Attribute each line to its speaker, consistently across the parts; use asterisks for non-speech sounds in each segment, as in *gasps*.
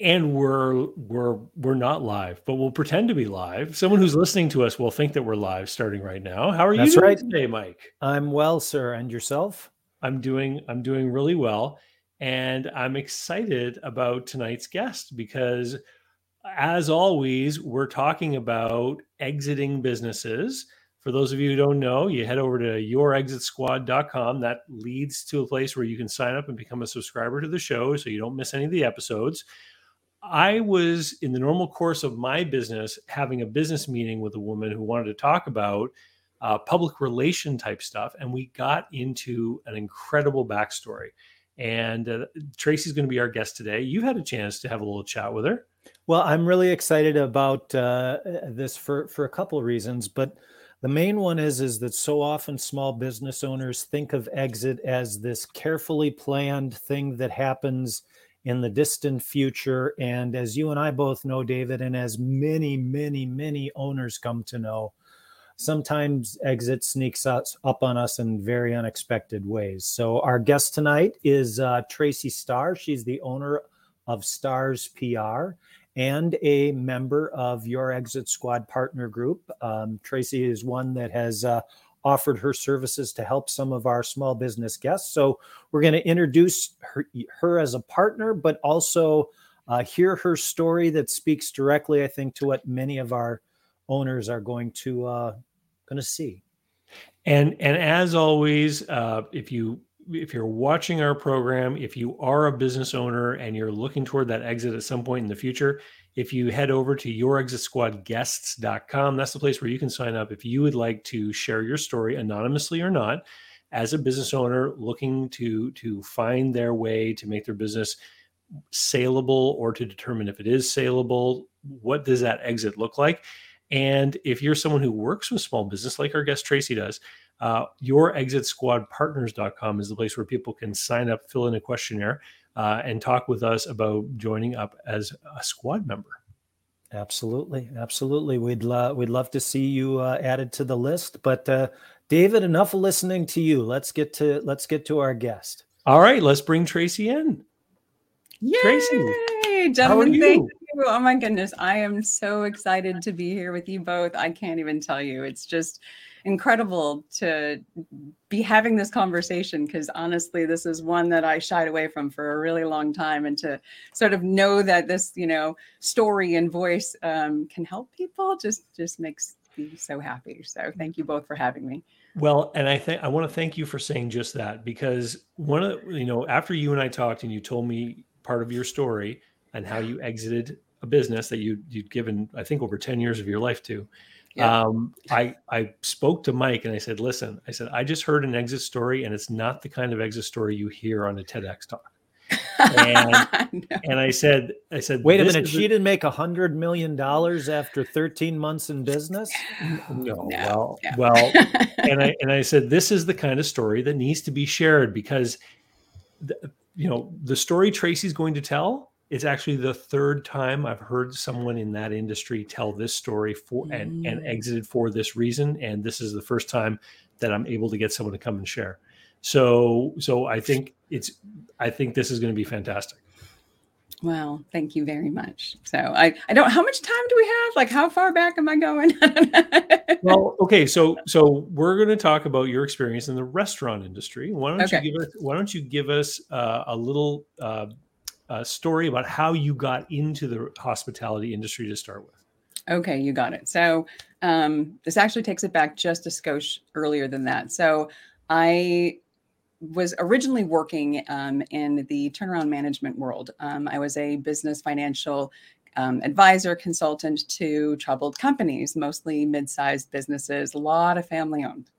Speaker 1: and we're we're we're not live, but we'll pretend to be live. Someone who's listening to us will think that we're live starting right now. How are
Speaker 2: That's
Speaker 1: you doing
Speaker 2: right.
Speaker 1: today, Mike?
Speaker 2: I'm well, sir. And yourself?
Speaker 1: I'm doing I'm doing really well, and I'm excited about tonight's guest because, as always, we're talking about exiting businesses. For those of you who don't know, you head over to yourexitsquad.com. That leads to a place where you can sign up and become a subscriber to the show so you don't miss any of the episodes. I was in the normal course of my business having a business meeting with a woman who wanted to talk about uh, public relation type stuff, and we got into an incredible backstory. And uh, Tracey's going to be our guest today. You've had a chance to have a little chat with her.
Speaker 2: Well, I'm really excited about uh, this for for a couple of reasons, but the main one is is that so often small business owners think of exit as this carefully planned thing that happens in the distant future. And as you and I both know, David, and as many, many, many owners come to know, sometimes exit sneaks us up on us in very unexpected ways. So our guest tonight is uh, Tracey Starr. She's the owner of Stars PR and a member of your Exit Squad partner group. Um, Tracy is one that has uh, offered her services to help some of our small business guests. So we're going to introduce her, her, as a partner, but also uh, hear her story that speaks directly, I think, to what many of our owners are going to uh, going to see.
Speaker 1: And and as always, uh, if you if you're watching our program, if you are a business owner and you're looking toward that exit at some point in the future, if you head over to yourexitsquadguests.com, that's the place where you can sign up if you would like to share your story anonymously or not as a business owner looking to to find their way to make their business saleable or to determine if it is saleable, what does that exit look like? And if you're someone who works with small business like our guest Tracey does, uh, yourexitsquadpartners.com is the place where people can sign up, fill in a questionnaire, uh, and talk with us about joining up as a squad member.
Speaker 2: Absolutely, absolutely. We'd love we'd love to see you uh, added to the list. But uh, David, enough listening to you. Let's get to let's get to our guest.
Speaker 1: All right, let's bring Tracey in.
Speaker 3: Yay! Tracey, gentlemen, thank you. Oh my goodness, I am so excited to be here with you both. I can't even tell you. It's just incredible to be having this conversation because honestly this is one that i shied away from for a really long time and to sort of know that this you know story and voice um, can help people just just makes me so happy. So thank you both for having me.
Speaker 1: Well and i think i want to thank you for saying just that because one of you know after you and i talked and you told me part of your story and how you exited a business that you you'd given i think over 10 years of your life to yeah. Um, I I spoke to Mike and I said, "Listen, I said I just heard an exit story, and it's not the kind of exit story you hear on a TEDx talk." And, *laughs* no. and I said, "I said,
Speaker 2: wait a minute, she a- didn't make a hundred million dollars after thirteen months in business."
Speaker 1: No, no well, no. well, *laughs* and I and I said, "This is the kind of story that needs to be shared because, the, you know, the story Tracey's going to tell." It's actually the third time I've heard someone in that industry tell this story for mm. and, and mm. exited for this reason. And this is the first time that I'm able to get someone to come and share. So so I think it's I think this is going to be fantastic.
Speaker 3: Well, thank you very much. So I, I don't how much time do we have? Like how far back am I going? *laughs*
Speaker 1: well, okay, so so we're going to talk about your experience in the restaurant industry. Why don't okay. you give us why don't you give us uh, a little uh, uh, story about how you got into the hospitality industry to start with.
Speaker 3: Okay, you got it. So um, this actually takes it back just a skosh earlier than that. So I was originally working um, in the turnaround management world. Um, I was a business financial um, advisor consultant to troubled companies, mostly mid-sized businesses, a lot of family owned.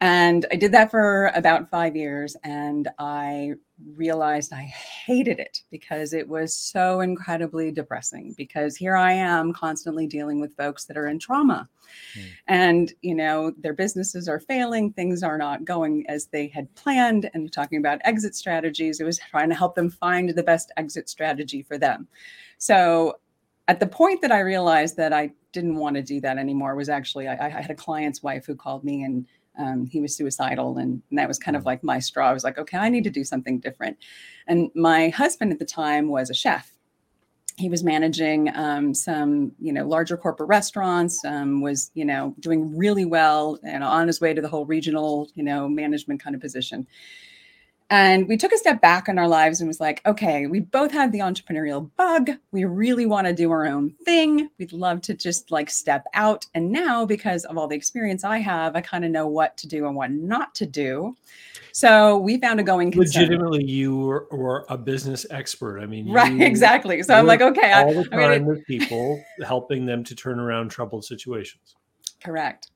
Speaker 3: And I did that for about five years. And I realized I hated it because it was so incredibly depressing. Because here I am constantly dealing with folks that are in trauma. Mm. And, you know, their businesses are failing, things are not going as they had planned. And talking about exit strategies, it was trying to help them find the best exit strategy for them. So at the point that I realized that I didn't want to do that anymore was actually I, I had a client's wife who called me and um, he was suicidal and, and, that was kind of mm. like my straw. I was like okay i need to do something different. And my husband at the time was a chef. He was managing um, some you know larger corporate restaurants um, was you know doing really well and on his way to the whole regional you know management kind of position and we took a step back in our lives and was like okay we both had the entrepreneurial bug we really want to do our own thing we'd love to just like step out and now because of all the experience i have i kind of know what to do and what not to do so we found a going concern.
Speaker 1: Legitimately, you were, were, a business expert. I mean,
Speaker 3: right, exactly. So I'm like, okay,
Speaker 1: all the time I mean, with people, helping them to turn around troubled situations.
Speaker 3: Correct.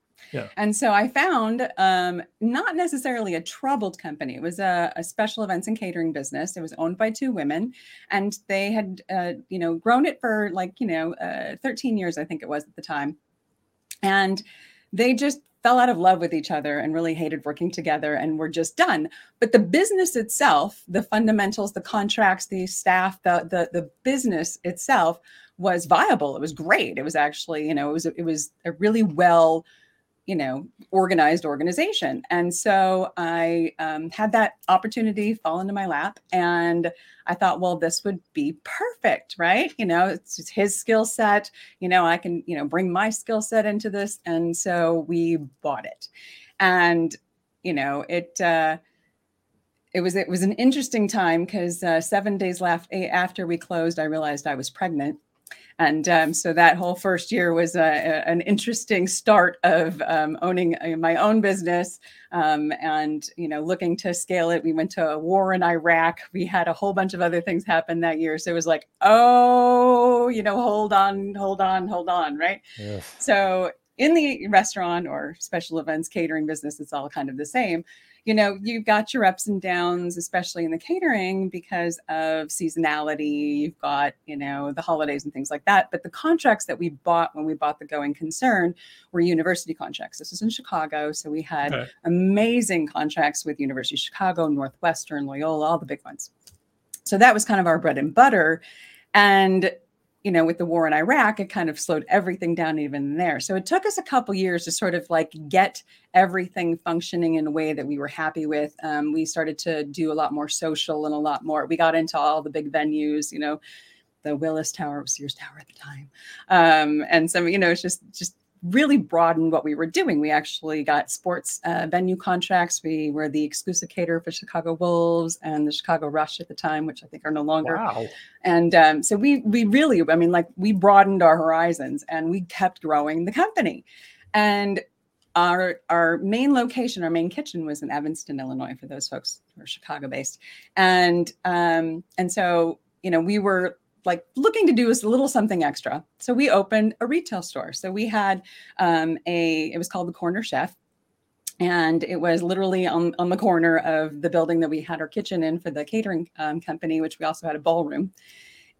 Speaker 3: And so I found um, not necessarily a troubled company. It was a, a, special events and catering business. It was owned by two women, and they had, uh, you know, grown it for like, you know, uh, 13 years, I think it was at the time. And they just fell out of love with each other and really hated working together and were just done but the business itself the fundamentals the contracts the staff the the, the business itself was viable it was great it was actually you know it was it was a really well you know organized organization. And so i um, had that opportunity fall into my lap and i thought well this would be perfect right? You know it's his skill set you know i can you know bring my skill set into this. And so we bought it. And you know it uh it was it was an interesting time because uh, seven days left after we closed i realized i was pregnant and um, so that whole first year was a, a, an interesting start of um, owning uh, my own business. Um, and you know looking to scale it we went to a war in iraq. We had a whole bunch of other things happen that year. So it was like oh you know hold on hold on hold on right? Yes. so in the restaurant or special events catering business it's all kind of the same you know, you've got your ups and downs, especially in the catering because of seasonality. You've got, you know, the holidays and things like that. But the contracts that we bought when we bought the Going Concern were university contracts. This was in Chicago. So we had okay. amazing contracts with University of Chicago, Northwestern, Loyola, all the big ones. So that was kind of our bread and butter. And you know, with the war in Iraq, it kind of slowed everything down even there. So it took us a couple years to sort of like get everything functioning in a way that we were happy with. Um, we started to do a lot more social and a lot more. We got into all the big venues, you know, the Willis Tower, Sears Tower at the time, um, and some, you know, it's just just really broadened what we were doing. We actually got sports uh, venue contracts. We were the exclusive caterer for Chicago Wolves and the Chicago Rush at the time, which I think are no longer.
Speaker 1: Wow.
Speaker 3: And um, so we we really, I mean, like we broadened our horizons and we kept growing the company. And our our main location, our main kitchen was in Evanston, Illinois, for those folks who are Chicago based. And um, and so you know we were like looking to do a little something extra. So we opened a retail store. So we had um, a, it was called the Corner Chef. And it was literally on, on the corner of the building that we had our kitchen in for the catering um, company, which we also had a ballroom.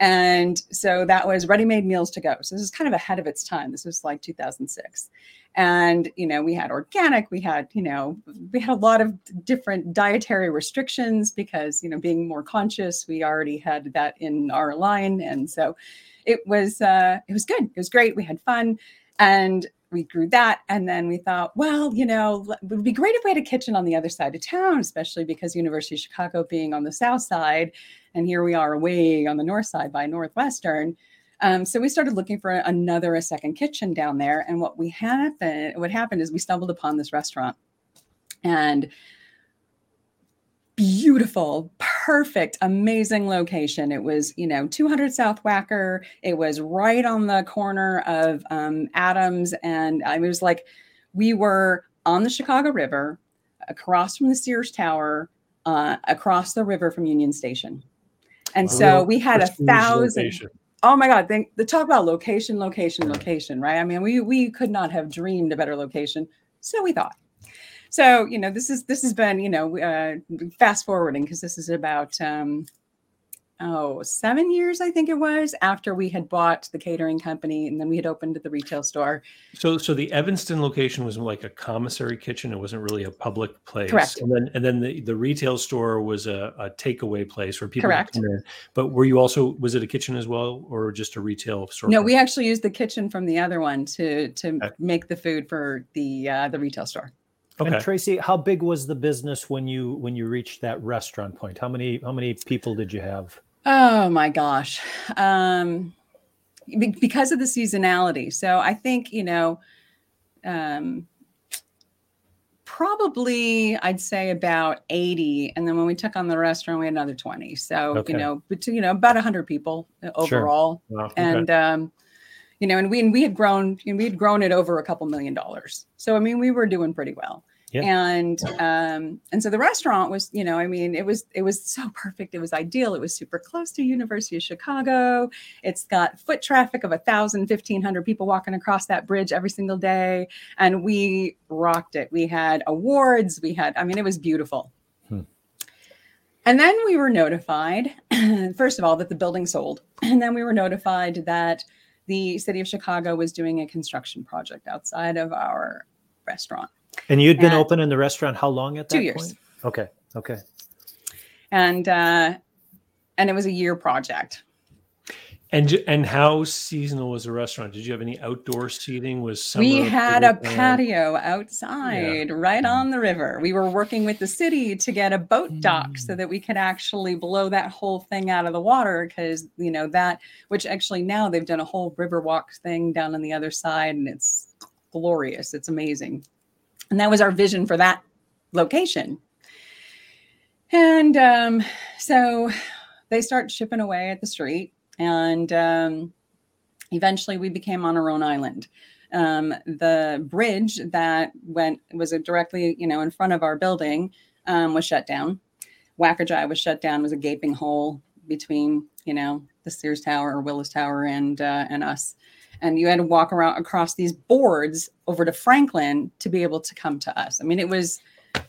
Speaker 3: And so that was ready made meals to go. So this is kind of ahead of its time. This was like 2006 and you know we had organic we had you know we had a lot of different dietary restrictions because you know being more conscious we already had that in our line. And so it was uh it was good. It was great. We had fun. And we grew that. And then we thought well you know it would be great if we had a kitchen on the other side of town especially because university of chicago being on the south side and here we are away on the north side by northwestern um, so we started looking for another, a second kitchen down there. And what we happened, what happened is we stumbled upon this restaurant and beautiful, perfect, amazing location. It was, you know, 200 South Wacker. It was right on the corner of um, Adams. And it was like we were on the Chicago River, across from the Sears Tower, uh, across the river from Union Station. And so we had a thousand. Location. Oh my god think the talk about location location location right? I mean we we could not have dreamed a better location. So we thought. So you know this is this has been you know uh, fast forwarding because this is about um oh, seven years, I think it was, after we had bought the catering company and then we had opened the retail store.
Speaker 1: So so the Evanston location was like a commissary kitchen. It wasn't really a public place.
Speaker 3: Correct.
Speaker 1: And then and then the, the retail store was a, a takeaway place where people
Speaker 3: Correct.
Speaker 1: come in. But were you also was it a kitchen as well or just a retail store?
Speaker 3: No, we actually used the kitchen from the other one to to okay. make the food for the uh, the retail store.
Speaker 2: Okay. And Tracey, how big was the business when you when you reached that restaurant point? How many how many people did you have?
Speaker 3: Oh my gosh. Um, because of the seasonality. So I think you know, um, probably I'd say about 80 and then when we took on the restaurant we had another 20 so okay. you know but you know about 100 people uh, overall sure. wow. okay. and um you know and we and we had grown and we had grown it over a couple million dollars. So I mean we were doing pretty well. Yeah. and um and so the restaurant was you know i mean it was it was so perfect. It was ideal. It was super close to university of chicago. It's got foot traffic of a thousand fifteen hundred people walking across that bridge every single day. And we rocked it. We had awards. We had i mean it was beautiful. Hmm. and then we were notified *clears throat* first of all that the building sold. *clears throat* And then we were notified that the city of chicago was doing a construction project outside of our restaurant
Speaker 2: and you'd been and open in the restaurant how long at that
Speaker 3: two years.
Speaker 2: Point? Okay. Okay.
Speaker 3: And uh, and it was a year project.
Speaker 1: And and how seasonal was the restaurant? Did you have any outdoor seating? Was
Speaker 3: we had a patio outside, yeah. right on the river. We were working with the city to get a boat dock mm. so that we could actually blow that whole thing out of the water because you know that which actually now they've done a whole river walk thing down on the other side and it's glorious. It's amazing. And that was our vision for that location. And um, so they start chipping away at the street. And um, eventually we became on our own island. Um, the bridge that went was directly, you know, in front of our building um, was shut down. Wacker Drive was shut down. Was a gaping hole between, you know, the Sears Tower or Willis Tower and uh, and us and you had to walk around across these boards over to Franklin to be able to come to us. I mean, it was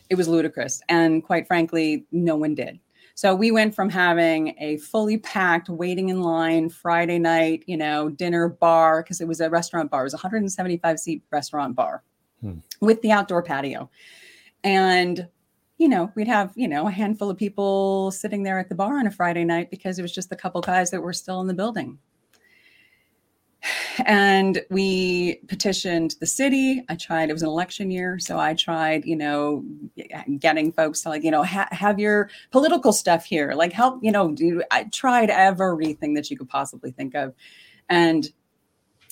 Speaker 3: it was ludicrous, and quite frankly, no one did. So we went from having a fully packed, waiting in line Friday night, you know, dinner bar because it was a restaurant bar. It was a 175 seat restaurant bar hmm. with the outdoor patio, and you know, we'd have, you know, a handful of people sitting there at the bar on a Friday night because it was just a couple guys that were still in the building and we petitioned the city i tried it was an election year so i tried you know getting folks to like you know ha- have your political stuff here like help you know do i tried everything that you could possibly think of and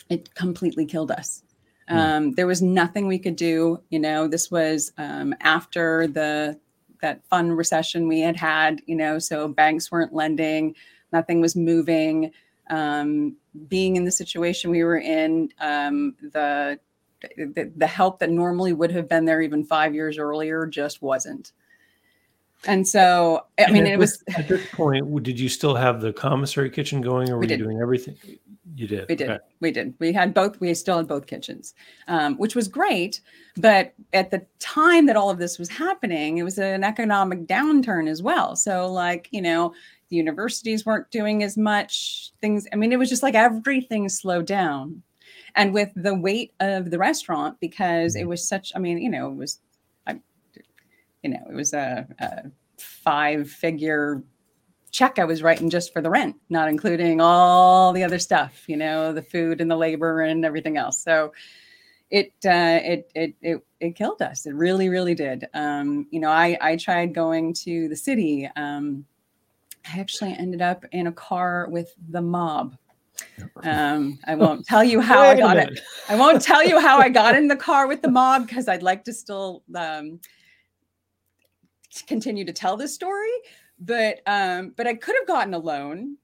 Speaker 3: it completely killed us mm. um, there was nothing we could do you know this was um, after the that fun recession we had had you know so banks weren't lending nothing was moving um, being in the situation we were in, um, the, the, the help that normally would have been there even five years earlier just wasn't. And so, I mean, it
Speaker 1: was at this point. Did you still have the commissary kitchen going, or were you doing everything? You did.
Speaker 3: We did. Okay. We did. We had both. We still had both kitchens, um, which was great. But at the time that all of this was happening, it was an economic downturn as well. So, like you know, the universities weren't doing as much things i mean it was just like everything slowed down and with the weight of the restaurant because it mm-hmm. was such i mean you know it was I, you know it was a, a five figure check i was writing just for the rent not including all the other stuff you know the food and the labor and everything else so it uh, it, it it it killed us. It really, really did. Um, you know, I I tried going to the city um, I actually ended up in a car with the mob. Um, *laughs* I won't tell you how I got it. I won't tell you how I got in the car with the mob because I'd like to still um, continue to tell this story. But um, but I could have gotten a loan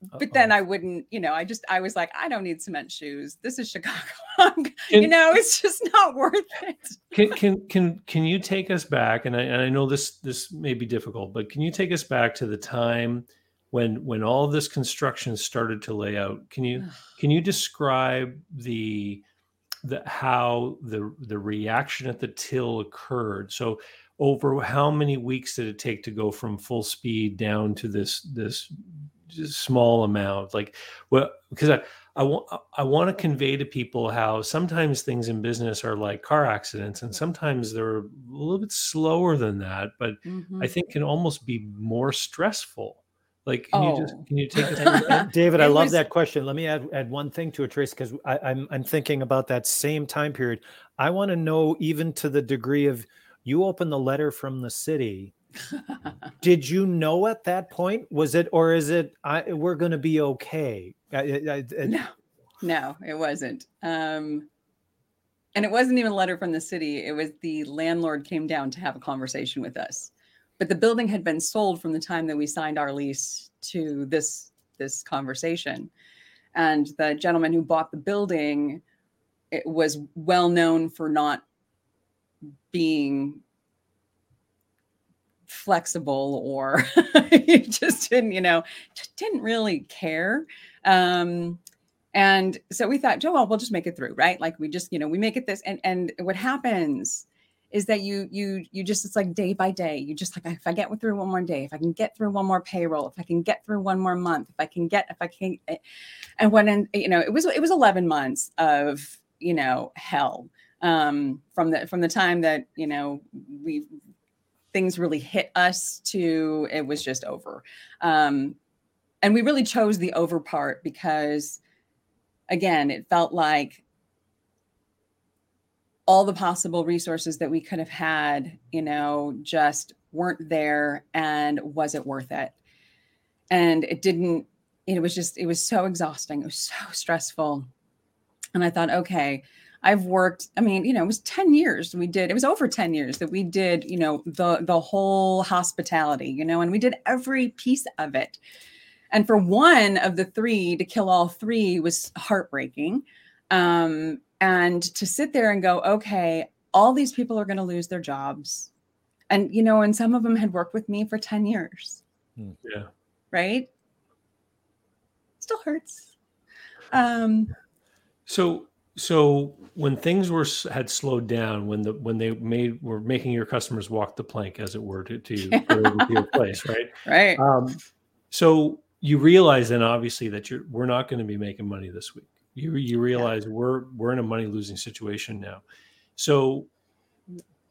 Speaker 3: but Uh-oh. then I wouldn't, you know, I just, I was like, I don't need cement shoes. This is Chicago. *laughs* can, you know, it's just not worth it.
Speaker 1: can, can, can, can you take us back? And I, and I know this, this may be difficult, but can you take us back to the time when, when all this construction started to lay out? Can you, can you describe the, the, how the, the reaction at the till occurred? So over how many weeks did it take to go from full speed down to this, this small amount like well because i i want i want to convey to people how sometimes things in business are like car accidents and sometimes they're a little bit slower than that but mm-hmm. i think can almost be more stressful like can oh. you just oh. can you take
Speaker 2: us david i love was... that question let me add add one thing to it trace because i'm i'm thinking about that same time period i want to know even to the degree of you open the letter from the city Did you know at that point? Was it, or is it, I, we're going to be okay? I, I, *laughs*
Speaker 3: no, no, it wasn't. Um, and it wasn't even a letter from the city. It was the landlord came down to have a conversation with us. But the building had been sold from the time that we signed our lease to this this conversation. And the gentleman who bought the building it was well known for not being flexible or *laughs* he just didn't you know didn't really care um and so we thought oh well we'll just make it through right? Like we just you know we make it this and and what happens is that you you you just it's like day by day you just like if i get through one more day if i can get through one more payroll if i can get through one more month if i can get if i can eh, and when and you know it was it was 11 months of you know hell um from the from the time that you know we things really hit us to it was just over um and we really chose the over part because again it felt like all the possible resources that we could have had, you know, just weren't there and was it worth it? And it didn't, it was just, it was so exhausting. It was so stressful. And I thought, okay, I've worked, I mean, you know, it was 10 years we did, it was over 10 years that we did, you know, the the whole hospitality, you know, and we did every piece of it. And for one of the three to kill all three was heartbreaking. Um, and to sit there and go okay all these people are going to lose their jobs and you know and some of them had worked with me for 10 years
Speaker 1: hmm. yeah
Speaker 3: right still hurts um
Speaker 1: so so when things were had slowed down when the when they made were making your customers walk the plank as it were to, to, *laughs* to your place right
Speaker 3: right
Speaker 1: um so you realize then obviously that you're we're not going to be making money this week you you realize yeah. we're we're in a money losing situation now. So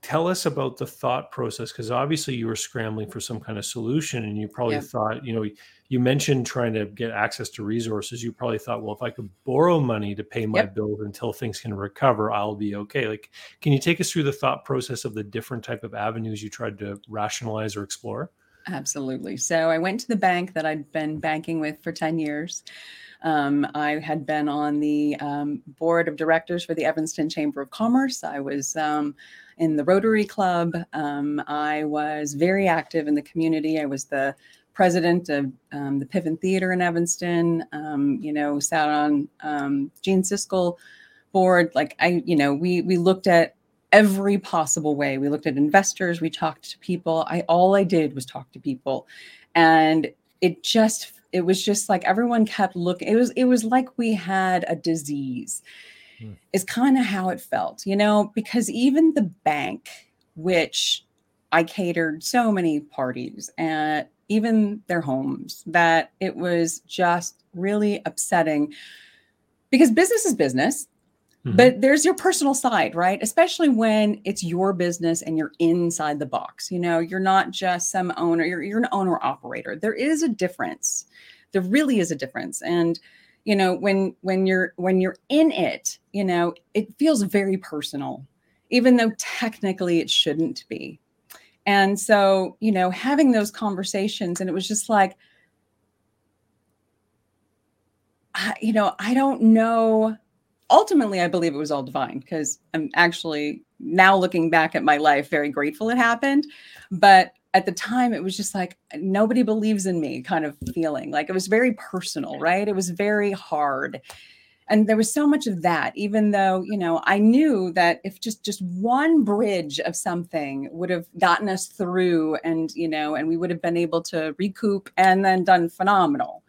Speaker 1: tell us about the thought process because obviously you were scrambling for some kind of solution and you probably yeah. thought you know you mentioned trying to get access to resources you probably thought well if i could borrow money to pay my yep. bills until things can recover i'll be okay like can you take us through the thought process of the different type of avenues you tried to rationalize or explore
Speaker 3: absolutely so i went to the bank that i'd been banking with for 10 years um, I had been on the um, board of directors for the Evanston Chamber of Commerce. I was um, in the Rotary Club. Um, I was very active in the community. I was the president of um, the Piven Theater in Evanston. Um, you know, sat on Gene Siskel board. Like I, you know, we we looked at every possible way. We looked at investors. We talked to people. I all I did was talk to people, and it just it was just like everyone kept looking it was it was like we had a disease hmm. is kind of how it felt you know because even the bank which i catered so many parties and even their homes that it was just really upsetting because business is business Mm-hmm. But there's your personal side, right? Especially when it's your business and you're inside the box. You know, you're not just some owner, you're, you're an owner operator. There is a difference. There really is a difference. And you know, when when you're when you're in it, you know, it feels very personal, even though technically it shouldn't be. And so, you know, having those conversations, and it was just like, I, you know, I don't know. Ultimately i believe it was all divine because i'm actually now looking back at my life very grateful it happened. But at the time it was just like nobody believes in me kind of feeling. Like it was very personal right? It was very hard and there was so much of that even though you know i knew that if just just one bridge of something would have gotten us through and you know and we would have been able to recoup and then done phenomenal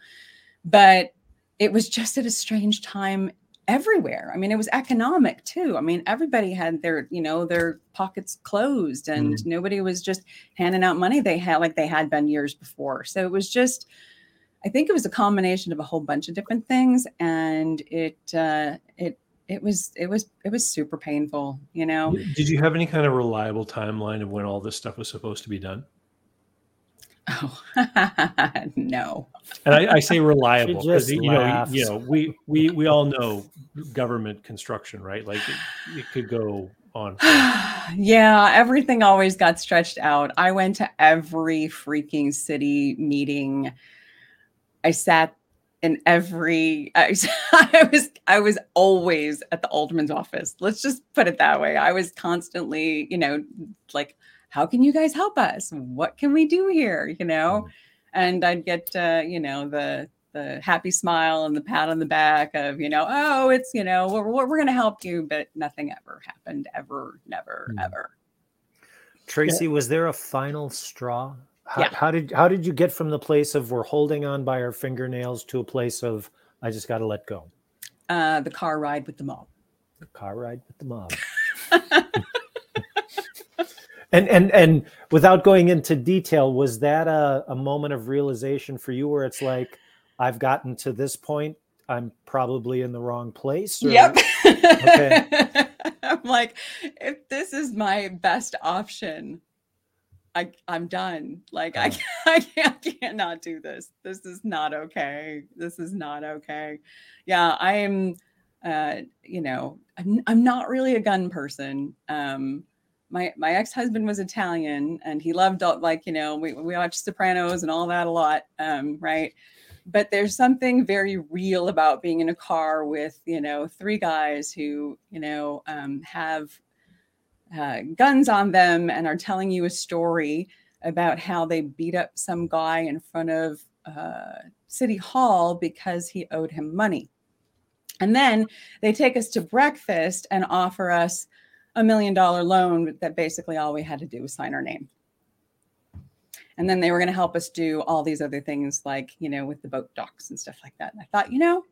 Speaker 3: but it was just at a strange time everywhere. I mean, it was economic too. I mean, everybody had their, you know, their pockets closed and mm. nobody was just handing out money they had like they had been years before. So it was just I think it was a combination of a whole bunch of different things and it uh it it was it was it was super painful, you know.
Speaker 1: Did you have any kind of reliable timeline of when all this stuff was supposed to be done?
Speaker 3: Oh *laughs* no.
Speaker 1: And I, I say reliable because you know you know we we we all know government construction, right? Like it, it could go on. *sighs*
Speaker 3: yeah, everything always got stretched out. I went to every freaking city meeting. I sat in every I, *laughs* I, was I was always at the alderman's office. Let's just put it that way. I was constantly, you know, like, how can you guys help us? What can we do here? You know, mm. and I'd get uh, you know the the happy smile and the pat on the back of you know oh it's you know we're, we're going to help you but nothing ever happened ever never mm. ever
Speaker 2: tracey yeah. was there a final straw how, yeah. how did how did you get from the place of we're holding on by our fingernails to a place of I just got to let go?
Speaker 3: Uh, the car ride with the mob.
Speaker 2: The car ride with the mob. *laughs* and and and without going into detail, was that a, a moment of realization for you where it's like, I've gotten to this point, I'm probably in the wrong place?
Speaker 3: Or... Yep. okay. *laughs* I'm like, if this is my best option, I I'm done. Like I *laughs* can't, I can't I cannot do this. This is not okay. This is not okay. Yeah, I am uh you know, I'm I'm not really a gun person. Um my my ex-husband was Italian and he loved all, like, you know, we we watched Sopranos and all that a lot. Um right? But there's something very real about being in a car with, you know, three guys who, you know, um, have uh, guns on them and are telling you a story about how they beat up some guy in front of uh, City Hall because he owed him money. And then they take us to breakfast and offer us a million dollar loan that basically all we had to do was sign our name. And then they were going to help us do all these other things like, you know, with the boat docks and stuff like that. And I thought, you know,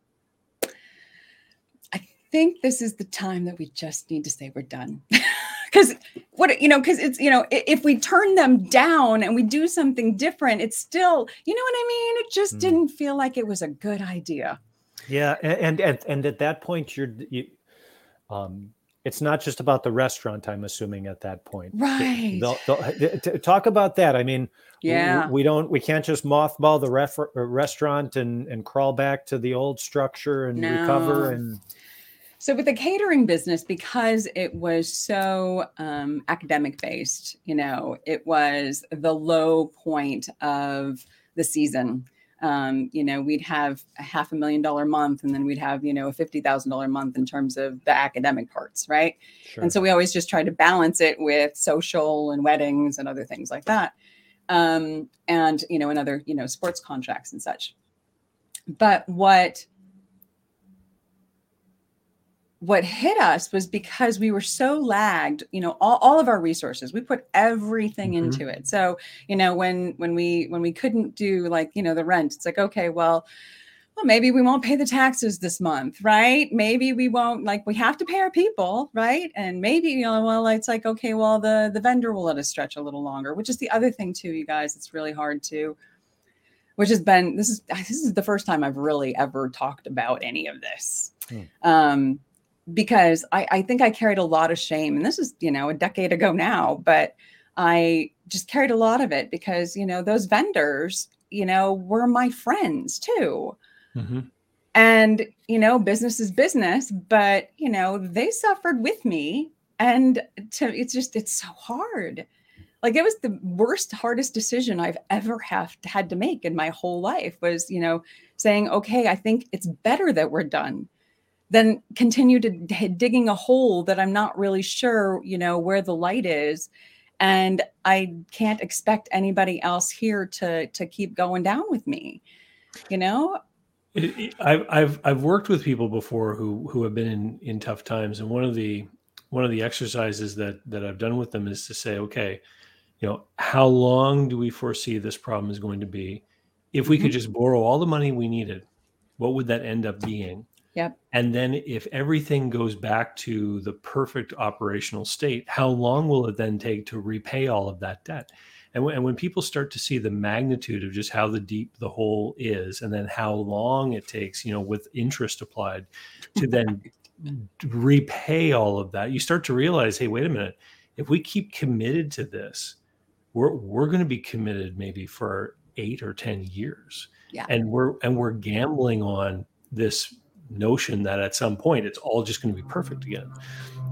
Speaker 3: I think this is the time that we just need to say we're done. *laughs* because what you know because it's you know if we turn them down and we do something different it's still you know what i mean? It just mm. didn't feel like it was a good idea.
Speaker 2: Yeah and and and at that point you're you um it's not just about the restaurant i'm assuming at that point.
Speaker 3: Right.
Speaker 2: they'll, they'll, talk about that. I mean yeah we, we, don't we can't just mothball the ref, uh, restaurant and and crawl back to the old structure and no. recover and
Speaker 3: so with the catering business, because it was so um, academic based, you know, it was the low point of the season. Um, you know, we'd have a half a million dollar month, and then we'd have you know a fifty thousand dollar month in terms of the academic parts, right? Sure. And so we always just try to balance it with social and weddings and other things like that, um, and you know, and other you know sports contracts and such. But what what hit us was because we were so lagged you know all, all of our resources we put everything mm-hmm. into it so you know when when we when we couldn't do like you know the rent it's like okay well well maybe we won't pay the taxes this month right maybe we won't like we have to pay our people right and maybe you know well it's like okay well the the vendor will let us stretch a little longer which is the other thing too you guys it's really hard to which has been this is this is the first time i've really ever talked about any of this hmm. um because I, I think I carried a lot of shame. And this is, you know, a decade ago now, but I just carried a lot of it because, you know, those vendors, you know, were my friends too. Mm-hmm. And, you know, business is business, but, you know, they suffered with me. And to, it's just, it's so hard. Like it was the worst, hardest decision I've ever have had to make in my whole life was, you know, saying, okay, I think it's better that we're done then continue to d- digging a hole that I'm not really sure, you know, where the light is. And I can't expect anybody else here to to keep going down with me, you know.
Speaker 1: I've I've I've worked with people before who who have been in in tough times, and one of the one of the exercises that that I've done with them is to say, okay, you know, how long do we foresee this problem is going to be? If we mm-hmm. could just borrow all the money we needed, what would that end up being?
Speaker 3: Yep.
Speaker 1: And then if everything goes back to the perfect operational state, how long will it then take to repay all of that debt? And, w- and when people start to see the magnitude of just how the deep the hole is, and then how long it takes, you know, with interest applied to *laughs* then repay all of that, you start to realize, hey, wait a minute, if we keep committed to this, we're we're going to be committed maybe for eight or ten years
Speaker 3: Yeah.
Speaker 1: and we're and we're gambling on this notion that at some point it's all just going to be perfect again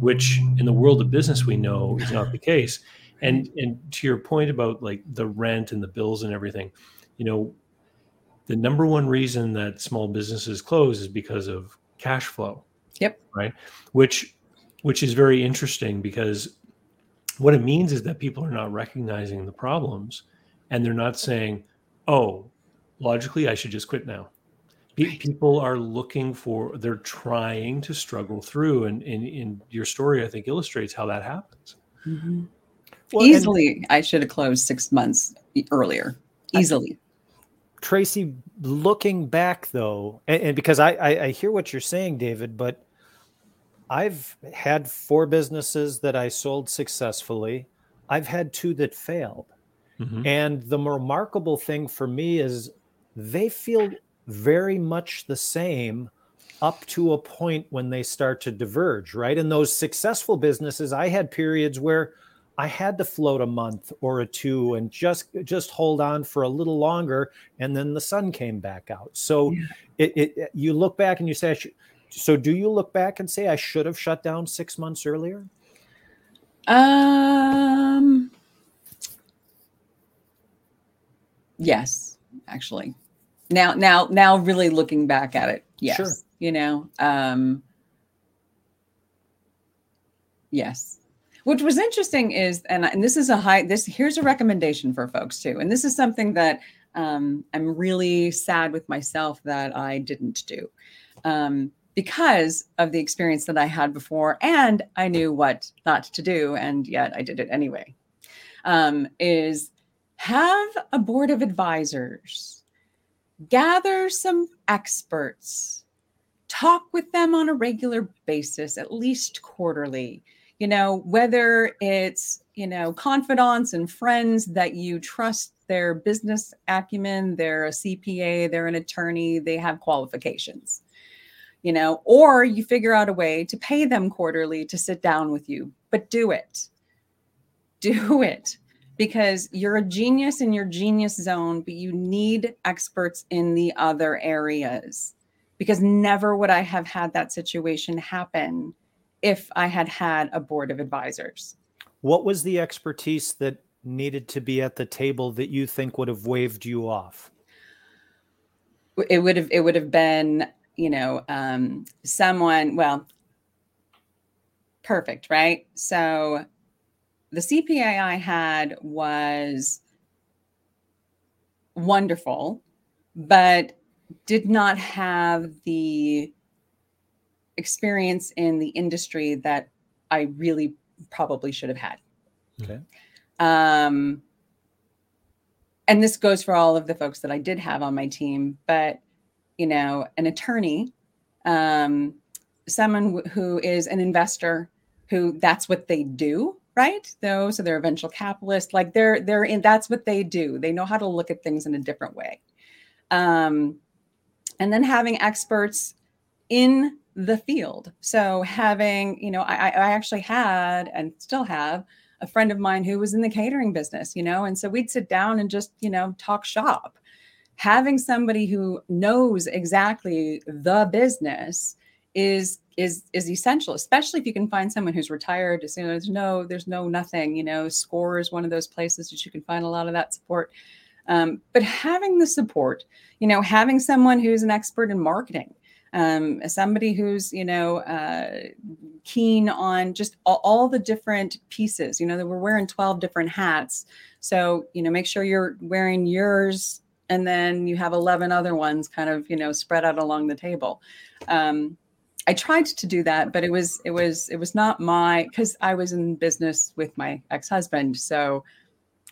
Speaker 1: which in the world of business we know is not the case. And and to your point about like the rent and the bills and everything you know the number one reason that small businesses close is because of cash flow.
Speaker 3: Yep.
Speaker 1: right? Which which is very interesting because what it means is that people are not recognizing the problems and they're not saying oh logically i should just quit now Pe-
Speaker 3: Right.
Speaker 1: people are looking for they're trying to struggle through and in, in your story i think illustrates how that happens
Speaker 3: Mhm.
Speaker 2: Well, and
Speaker 3: Easily, I should have closed six months earlier. Easily.
Speaker 2: Tracey, looking back though, and, and because I, I I hear what you're saying, David, but I've had four businesses that I sold successfully. I've had two that failed.
Speaker 1: Mhm.
Speaker 2: And the remarkable thing for me is they feel very much the same up to a point when they start to diverge, right? In those successful businesses, I had periods where I had to float a month or a two and just just hold on for a little longer, and then the sun came back out. So
Speaker 3: Yeah.
Speaker 2: it, it you look back and you say, so do you look back and say I should have shut down six months earlier?
Speaker 3: Um. Yes, actually. Now, now, now, really looking back at it, yes.
Speaker 2: Sure.
Speaker 3: You know, um, yes. Which was interesting is, and, and this is a high. This here's a recommendation for folks too, and this is something that um, I'm really sad with myself that I didn't do. Um, because of the experience that I had before, and I knew what not to do, and yet I did it anyway. Um, is have a board of advisors, gather some experts, talk with them on a regular basis, at least quarterly. You know, whether it's, you know, confidants and friends that you trust their business acumen, they're a CPA, they're an attorney, they have qualifications you know, or you figure out a way to pay them quarterly to sit down with you, but do it. Do it because you're a genius in your genius zone, but you need experts in the other areas. Because never would I have had that situation happen if I had had a board of advisors.
Speaker 2: What was the expertise that needed to be at the table that you think would have waved you off?
Speaker 3: It would have it would have been you know, um, someone, well, perfect, right? So the CPA I had was wonderful, but did not have the experience in the industry that I really probably should have had.
Speaker 2: Okay.
Speaker 3: Um, and this goes for all of the folks that I did have on my team, but you know, an attorney, um, someone w- who is an investor, who that's what they do, right? Though, so they're a venture capitalist, like they're they're in that's what they do. They know how to look at things in a different way. Um, and then having experts in the field. So having, you know, I, I actually had and still have a friend of mine who was in the catering business, you know, and so we'd sit down and just, you know, talk shop having somebody who knows exactly the business is is is essential especially if you can find someone who's retired you know, there's no there's no nothing you know? Score is one of those places that you can find a lot of that support. Um, but having the support you know having someone who's an expert in marketing um, somebody who's you know uh, keen on just all, all the different pieces you know that we're wearing 12 different hats. So you know make sure you're wearing yours and then you have 11 other ones kind of you know spread out along the table. Um, i tried to do that but it was it was it was not my because i was in business with my ex-husband so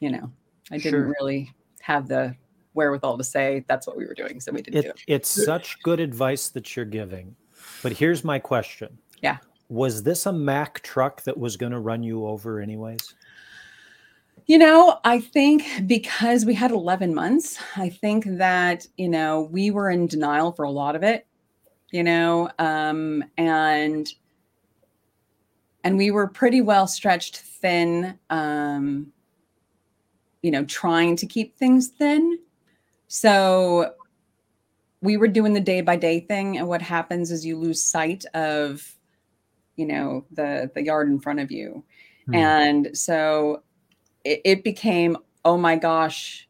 Speaker 3: you know i didn't
Speaker 2: Sure.
Speaker 3: really have the wherewithal to say that's what we were doing so we didn't do
Speaker 2: It,
Speaker 3: it
Speaker 2: it's such good advice that you're giving. But here's my question.
Speaker 3: Yeah.
Speaker 2: Was this a Mack truck that was going to run you over, anyways?
Speaker 3: You know, I think because we had 11 months, I think that, you know, we were in denial for a lot of it, you know, um, and and we were pretty well stretched thin. Um, you know, trying to keep things thin. So we were doing the day by day thing. And what happens is you lose sight of, you know, the the yard in front of you. Hmm. And so it, it became, oh my gosh,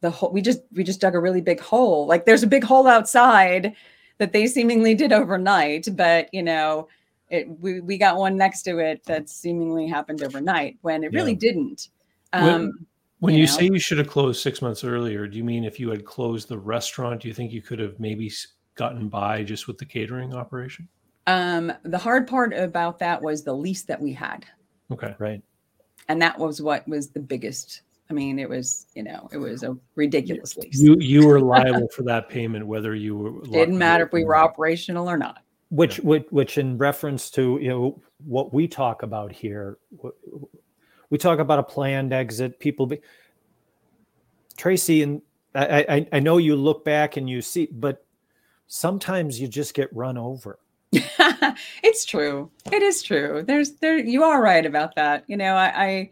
Speaker 3: the hole we just we just dug a really big hole. Like there's a big hole outside that they seemingly did overnight, but you know, it we, we got one next to it that seemingly happened overnight when it yeah. really didn't.
Speaker 1: Um, when, when you, you know? say you should have closed six months earlier, do you mean if you had closed the restaurant, do you think you could have maybe gotten by just with the catering operation?
Speaker 3: Um, the hard part about that was the lease that we had.
Speaker 1: Okay.
Speaker 2: Right.
Speaker 3: And that was what was the biggest I mean, it was, you know, it was a *laughs* ridiculous lease.
Speaker 1: You you were liable for that payment, whether you were
Speaker 3: didn't matter if we were operational or not.
Speaker 2: Which, which, which, in reference to you know what we talk about here, we talk about a planned exit. People, be, Tracey, and I, I, I know you look back and you see, but sometimes you just get run over. *laughs*
Speaker 3: it's true. It is true. There's there. You are right about that. You know, I, I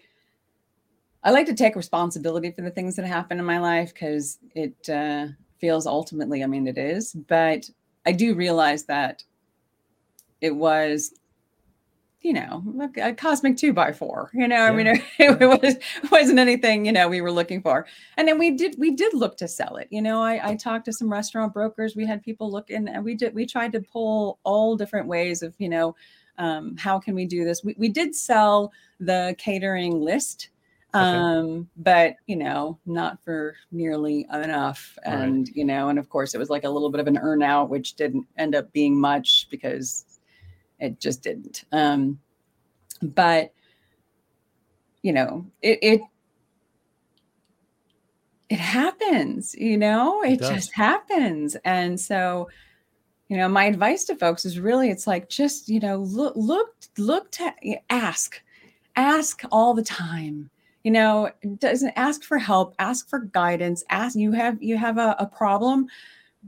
Speaker 3: I like to take responsibility for the things that happen in my life because it uh, feels ultimately, I mean, it is, but I do realize that it was, you know, a, a cosmic two by four. You know, yeah. I mean, it, *laughs* it, was wasn't anything you know we were looking for, and then we did we did look to sell it. You know, I, I talked to some restaurant brokers. We had people look in, and we did we tried to pull all different ways of you know um, how can we do this. We we did sell the catering list um but you know not for nearly enough. And right. you know and of course it was like a little bit of an earn out which didn't end up being much because it just didn't. Um but you know it it it happens you know? It, it just happens. And so you know my advice to folks is really it's like just you know look look look to ask ask all the time you know doesn't ask for help ask for guidance ask you have you have a, a problem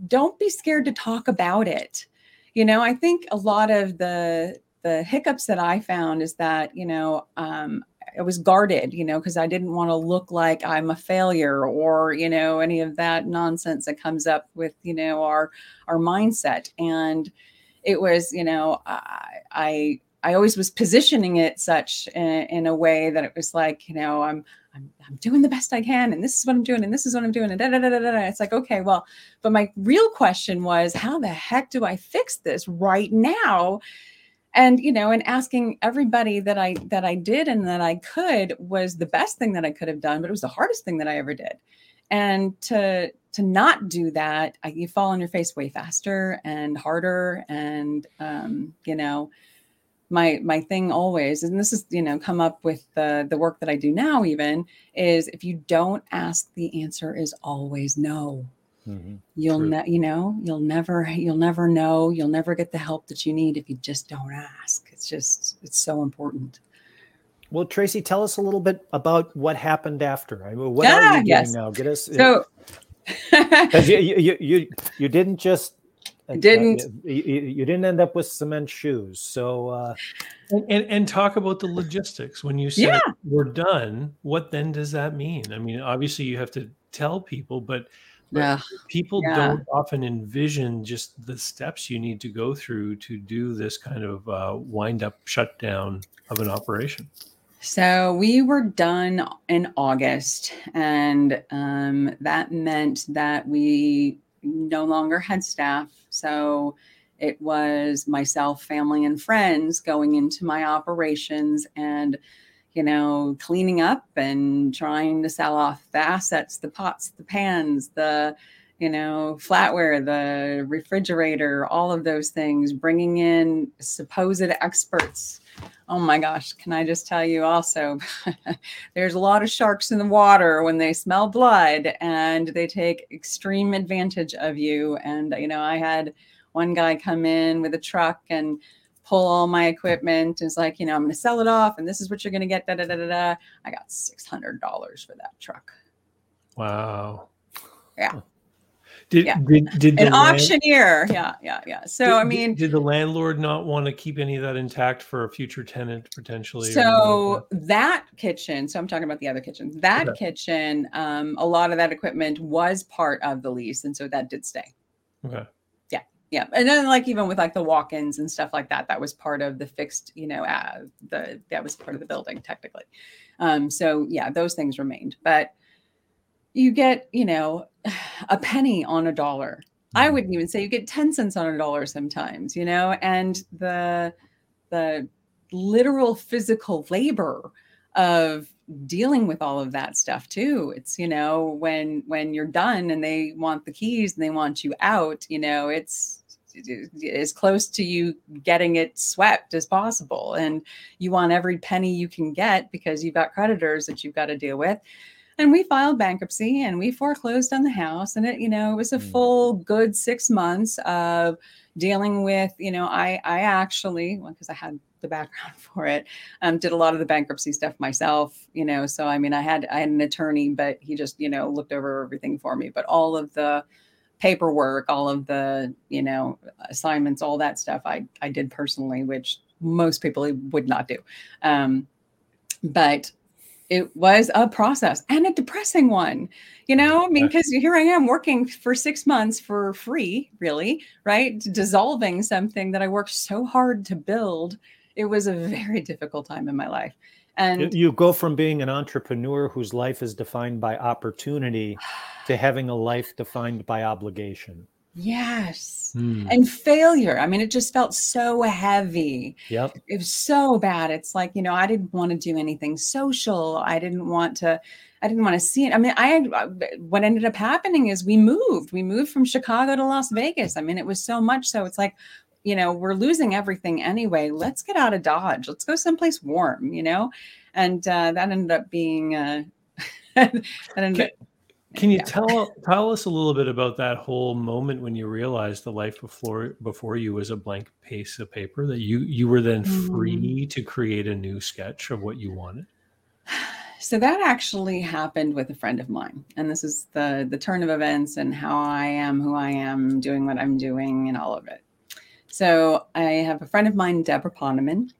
Speaker 3: don't be scared to talk about it you know i think a lot of the the hiccups that i found is that you know um, I was guarded, you know, because I didn't want to look like I'm a failure or, you know, any of that nonsense that comes up with, you know, our our mindset. And it was, you know, I, I I always was positioning it such in, in, a way that it was like, you know, I'm, I'm, I'm doing the best I can, and this is what I'm doing, and this is what I'm doing, and da da da da da. It's like, okay, well, but my real question was, how the heck do I fix this right now? And you know, and asking everybody that I that I did and that I could was the best thing that I could have done, but it was the hardest thing that I ever did. And to to not do that, I, you fall on your face way faster and harder, and um, you know my my thing always and this is you know come up with the the work that i do now even is if you don't ask the answer is always no. Mm-hmm. you'll ne- you know you'll never you'll never know you'll never get the help that you need if you just don't ask. It's just it's so important.
Speaker 2: Well tracey tell us a little bit about what happened after. I mean, what are you yes. doing now? Get us
Speaker 3: so *laughs*
Speaker 2: you, you, you you didn't just
Speaker 3: didn't
Speaker 2: you, you, didn't end up with cement shoes so uh
Speaker 1: and, and, and talk about the logistics when you say yeah. we're done what then does that mean i mean obviously you have to tell people but, but yeah. people yeah. don't often envision just the steps you need to go through to do this kind of uh, wind up shutdown of an operation
Speaker 3: so we were done in August, and um, that meant that we no longer had staff. So it was myself, family, and friends going into my operations and, you know, cleaning up and trying to sell off the assets, the pots, the pans, the, you know, flatware, the refrigerator, all of those things, bringing in supposed experts Oh my gosh, can I just tell you also, *laughs* there's a lot of sharks in the water when they smell blood and they take extreme advantage of you. And, you know, I had one guy come in with a truck and pull all my equipment. It's like, you know, I'm going to sell it off and this is what you're going to get. Da, da, da, da, da. I got $600 for that truck.
Speaker 1: Wow.
Speaker 3: Yeah.
Speaker 1: Did
Speaker 3: Yeah.
Speaker 1: did, did
Speaker 3: An
Speaker 1: land-
Speaker 3: auctioneer. Yeah, yeah, yeah. So I mean,
Speaker 1: did the landlord not want to keep any of that intact for a future tenant potentially?
Speaker 3: So
Speaker 1: like
Speaker 3: that kitchen, so I'm talking about the other kitchen. That
Speaker 1: Okay.
Speaker 3: kitchen, um, a lot of that equipment was part of the lease, and so that did stay.
Speaker 1: okay.
Speaker 3: Yeah, Yeah. and then like even with like the walk-ins and stuff like that, that was part of the fixed, you know, uh, the that was part of the building technically. Um, so yeah, those things remained, but you get, you know, a penny on a dollar. I
Speaker 1: Mm-hmm.
Speaker 3: wouldn't even say you get 10 cents on a dollar sometimes, you know, and the the literal physical labor of dealing with all of that stuff too it's you know when when you're done and they want the keys and they want you out you know it's as close to you getting it swept as possible and you want every penny you can get because you've got creditors that you've got to deal with and we filed bankruptcy and we foreclosed on the house. And it you know it was a
Speaker 2: Mm.
Speaker 3: full good six months of dealing with you know i i actually well because i had the background *laughs* for it um, did a lot of the bankruptcy stuff myself you know. So i mean i had i had an attorney but he just you know looked over everything for me. But all of the paperwork all of the you know assignments all that stuff i i did personally which most people would not do. Um, but it was a process and a depressing one you know? I mean because here i am working for six months for free really right? Dissolving something that i worked so hard to build. It was a *laughs* very difficult time in my life. And
Speaker 2: you go from being an entrepreneur whose life is defined by opportunity to *sighs* having a life defined by obligation.
Speaker 3: Yes
Speaker 1: Hmm.
Speaker 3: and failure i mean it just felt so heavy
Speaker 2: Yep.
Speaker 3: it was so bad. It's like, you know, I didn't want to do anything social. I didn't want to, I didn't want to see it. I mean, I, what ended up happening is we moved, we moved from Chicago to Las Vegas. I mean, it was so much so it's like, you know, we're losing everything anyway. Let's get out of Dodge. Let's go someplace warm, you know? And uh, that ended up being, uh, *laughs* that ended up,
Speaker 1: Can you
Speaker 3: Yeah.
Speaker 1: tell tell us a little bit about that whole moment when you realized the life before before you was a blank piece of paper that you you were then
Speaker 3: Mm.
Speaker 1: free to create a new sketch of what you wanted? *sighs*
Speaker 3: So that actually happened with a friend of mine, and this is the the turn of events and how I am who I am, doing what I'm doing, and all of it. So I have a friend of mine, Debra Poneman.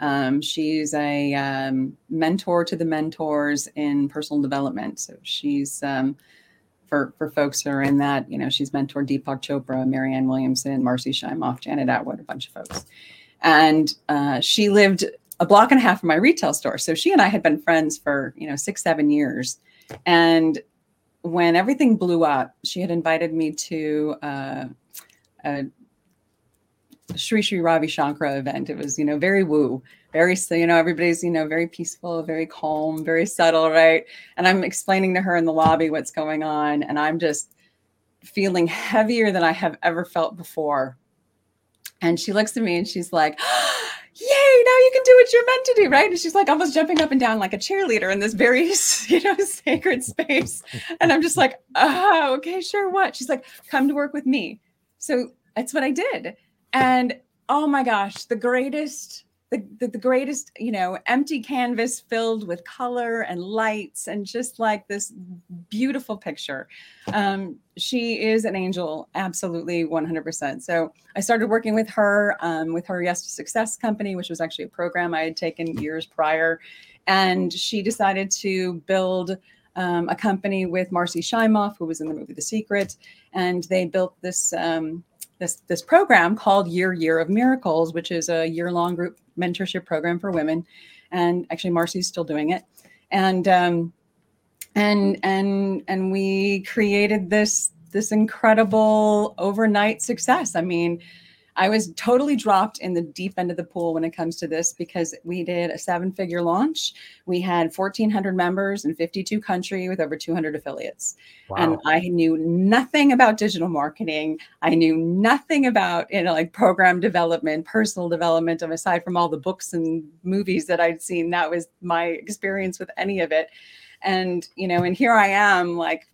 Speaker 3: Um, she's a um, mentor to the mentors in personal development. So she's um, for for folks who are in that, you know, she's mentored Deepak Chopra, Marianne Williamson, Marcy Shimoff, Janet Attwood, a bunch of folks, and uh, she lived a block and a half from my retail store. So she and I had been friends for, you know, six, seven years. And when everything blew up, she had invited me to uh, a Sri Sri Ravi Shankara event. It was, you know, very woo, very, you know, everybody's, you know, very peaceful, very calm, very subtle, right? And I'm explaining to her in the lobby what's going on. And I'm just feeling heavier than I have ever felt before. And she looks at me and she's like, *gasps* yay, now you can do what you're meant to do, right? And she's like almost jumping up and down like a cheerleader in this very, *laughs* you know, sacred space. And I'm just like, oh, okay, sure, what? She's like, come to work with me. So that's what I did. And oh my gosh, the greatest, the, the, the greatest, you know, empty canvas filled with color and lights and just like this beautiful picture. Um, she is an angel, absolutely 100%. So I started working with her um, with her Yes to Success company, which was actually a program I had taken years prior. And she decided to build um, a company with Marcy Shimoff, who was in the movie The Secret. And they built this, um, this, this program called Year Year of Miracles, which is a year long group mentorship program for women. And actually, Marcy's still doing it. And um, and and and we created this this incredible overnight success i mean i was totally dropped in the deep end of the pool when it comes to this because we did a seven figure launch. We had 1400 members in 52 countries with over 200 affiliates. And i knew nothing about digital marketing. I knew nothing about you know like program development personal development and aside from all the books and movies that i'd seen that was my experience with any of it. And you know and here i am like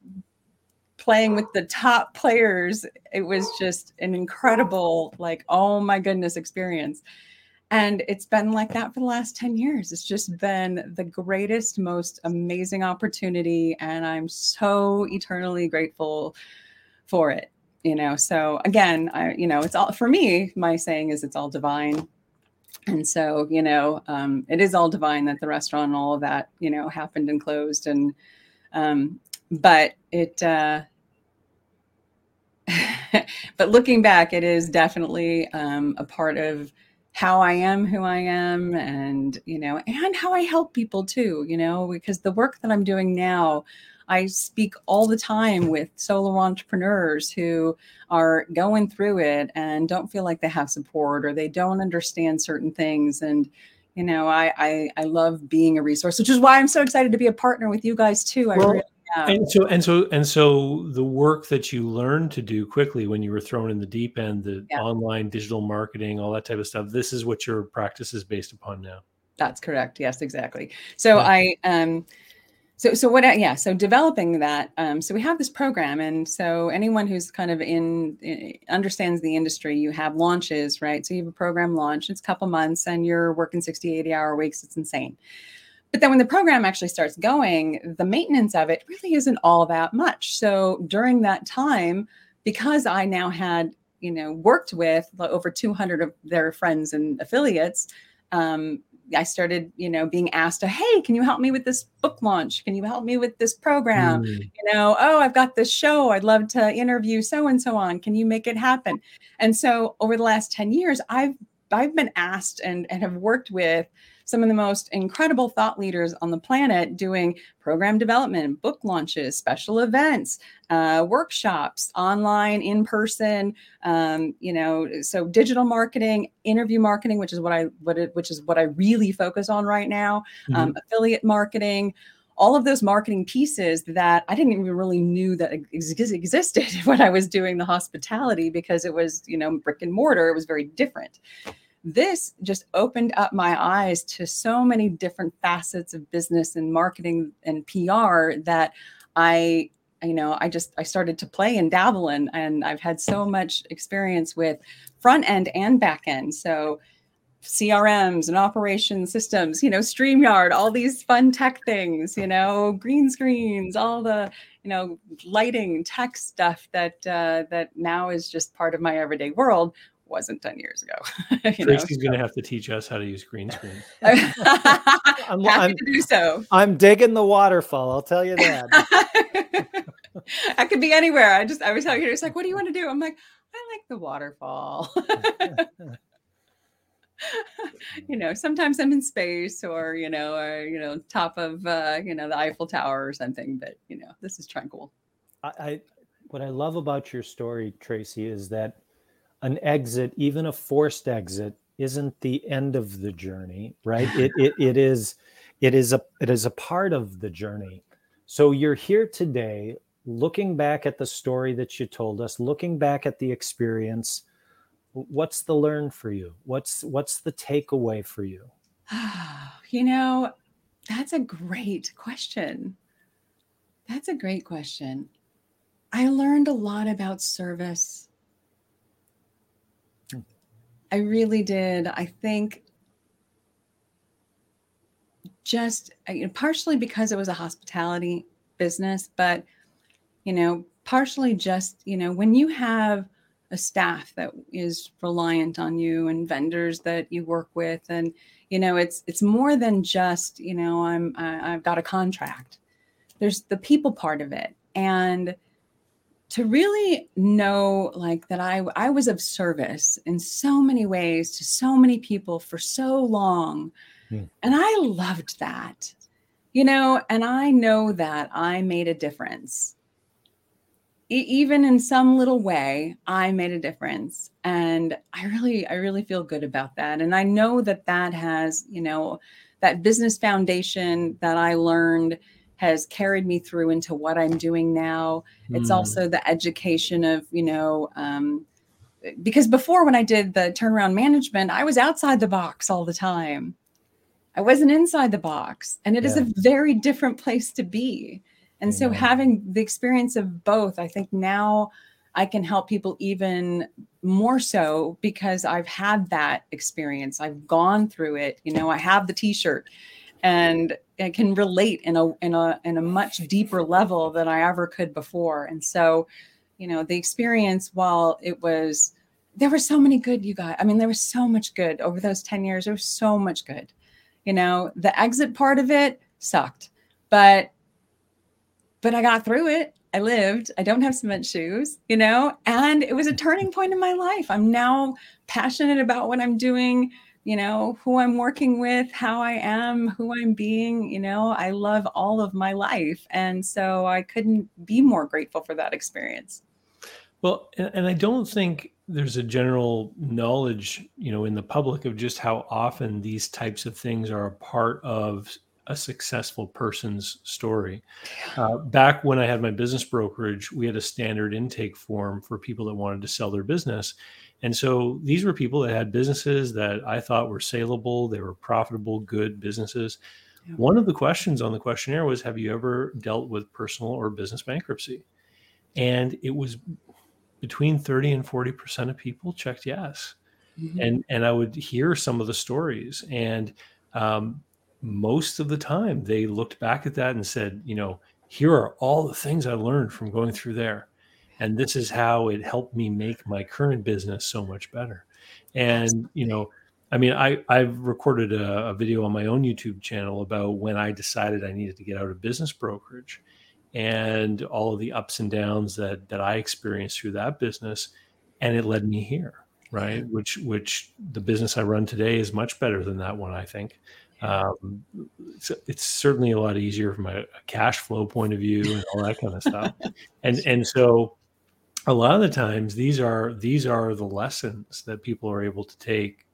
Speaker 3: playing with the top players it was just an incredible like oh my goodness experience. And it's been like that for the last 10 years. It's just been the greatest most amazing opportunity and i'm so eternally grateful for it you know? So again i you know it's all for me my saying is it's all divine. And so you know um, it is all divine that the restaurant and all of that you know happened and closed and um, but it uh, *laughs* but looking back it is definitely um, a part of how i am who i am and you know and how i help people too you know because the work that i'm doing now I speak all the time with solo entrepreneurs who are going through it and don't feel like they have support or they don't understand certain things. And, you know, I, I, I love being a resource, which is why I'm so excited to be a partner with you guys too. I well, really
Speaker 1: and so and so and so the work that you learned to do quickly when you were thrown in the deep end, the yeah. online digital marketing, all that type of stuff. This is what your practice is based upon now.
Speaker 3: That's correct. Yes, exactly. So yeah. I um so so what yeah so developing that um, so we have this program and so anyone who's kind of in, in, understands the industry you have launches right so you have a program launch it's a couple months and you're working 60 80 hour weeks it's insane but then when the program actually starts going the maintenance of it really isn't all that much so during that time because i now had you know worked with over 200 of their friends and affiliates um, I started, you know, being asked, to, "Hey, can you help me with this book launch? Can you help me with this program? Mm. You know, oh, I've got this show. I'd love to interview so and so on. Can you make it happen?" And so, over the last ten years, I've I've been asked and and have worked with some of the most incredible thought leaders on the planet doing program development, book launches, special events, uh, workshops, online, in person. Um, you know, so digital marketing, interview marketing, which is what I what it, which is what I really focus on right now. Mm-hmm. Um, affiliate marketing all of those marketing pieces that I didn't even really knew that ex- existed *laughs* when I was doing the hospitality because it was, you know, brick and mortar. It was very different this just opened up my eyes to so many different facets of business and marketing and PR that I you know i just i started to play and dabble in and i've had so much experience with front end and back end. So crms and operation systems you know streamyard all these fun tech things you know green screens all the you know lighting tech stuff that uh, that now is just part of my everyday world wasn't 10 years ago. *laughs*
Speaker 1: Tracey's going to have to teach us how to use green screen. *laughs*
Speaker 3: I'm, Happy I'm, to do so.
Speaker 2: I'm digging the waterfall. I'll tell you that. *laughs*
Speaker 3: I could be anywhere. I just, I was telling you, it's like, what do you want to do? I'm like, I like the waterfall. you know, sometimes I'm in space or, you know, or, you know, top of, uh, you know, the Eiffel Tower or something, but, you know, this is tranquil.
Speaker 2: I, I what I love about your story, Tracy, is that an exit, even a forced exit, isn't the end of the journey, right? It, it, it is it is a it is a part of the journey. So you're here today looking back at the story that you told us, looking back at the experience. What's the learn for you? What's what's the takeaway for you? *sighs*
Speaker 3: you know, that's a great question. That's a great question. I learned a lot about service I really did. I think just uh, partially because it was a hospitality business, but you know, partially just, you know, when you have a staff that is reliant on you and vendors that you work with and you know, it's it's more than just, you know, I'm I, I've got a contract. There's the people part of it. And to really know like that I I was of service in so many ways to so many people for so long. Mm. And I loved that. You know, and I know that I made a difference. E- even in some little way, I made a difference. And I really I really feel good about that. And I know that that has, you know, that business foundation that I learned has carried me through into what I'm doing now. It's hmm. also the education of, you know, um, because before when I did the turnaround management, I was outside the box all the time. I wasn't inside the box. And it yeah. is a very different place to be. And yeah. so having the experience of both, I think now I can help people even more so because I've had that experience. I've gone through it. You know, I have the t-shirt and I can relate in a in a in a much deeper level than I ever could before. And so, you know, the experience, while it was, there were so many good, you guys. I mean, there was so much good over those 10 years. There was so much good. You know, the exit part of it sucked, but, but I got through it. I lived. I don't have cement shoes, you know, and it was a turning point in my life. I'm now passionate about what I'm doing you know, who I'm working with, how I am, who I'm being, you know, I love all of my life. And so I couldn't be more grateful for that experience.
Speaker 1: Well, and, I don't think there's a general knowledge, you know, in the public of just how often these types of things are a part of a successful person's story. Uh, back when I had my business brokerage, we had a standard intake form for people that wanted to sell their business. And so these were people that had businesses that I thought were saleable, they were profitable, good businesses. Yeah. One of the questions on the questionnaire was Have you ever dealt with personal or business bankruptcy? And it was between 30 and 40% of people checked yes. Mm-hmm. And, and I would hear some of the stories. And um, most of the time, they looked back at that and said, You know, here are all the things I learned from going through there and this is how it helped me make my current business so much better. And you know i mean i i've recorded a, a, video on my own youtube channel about when i decided i needed to get out of business brokerage and all of the ups and downs that that i experienced through that business and it led me here right? Which which the business i run today is much better than that one i think um, it's, it's, certainly a lot easier from a, a, cash flow point of view and all that kind of stuff *laughs* and and so a lot of the times these are these are the lessons that people are able to take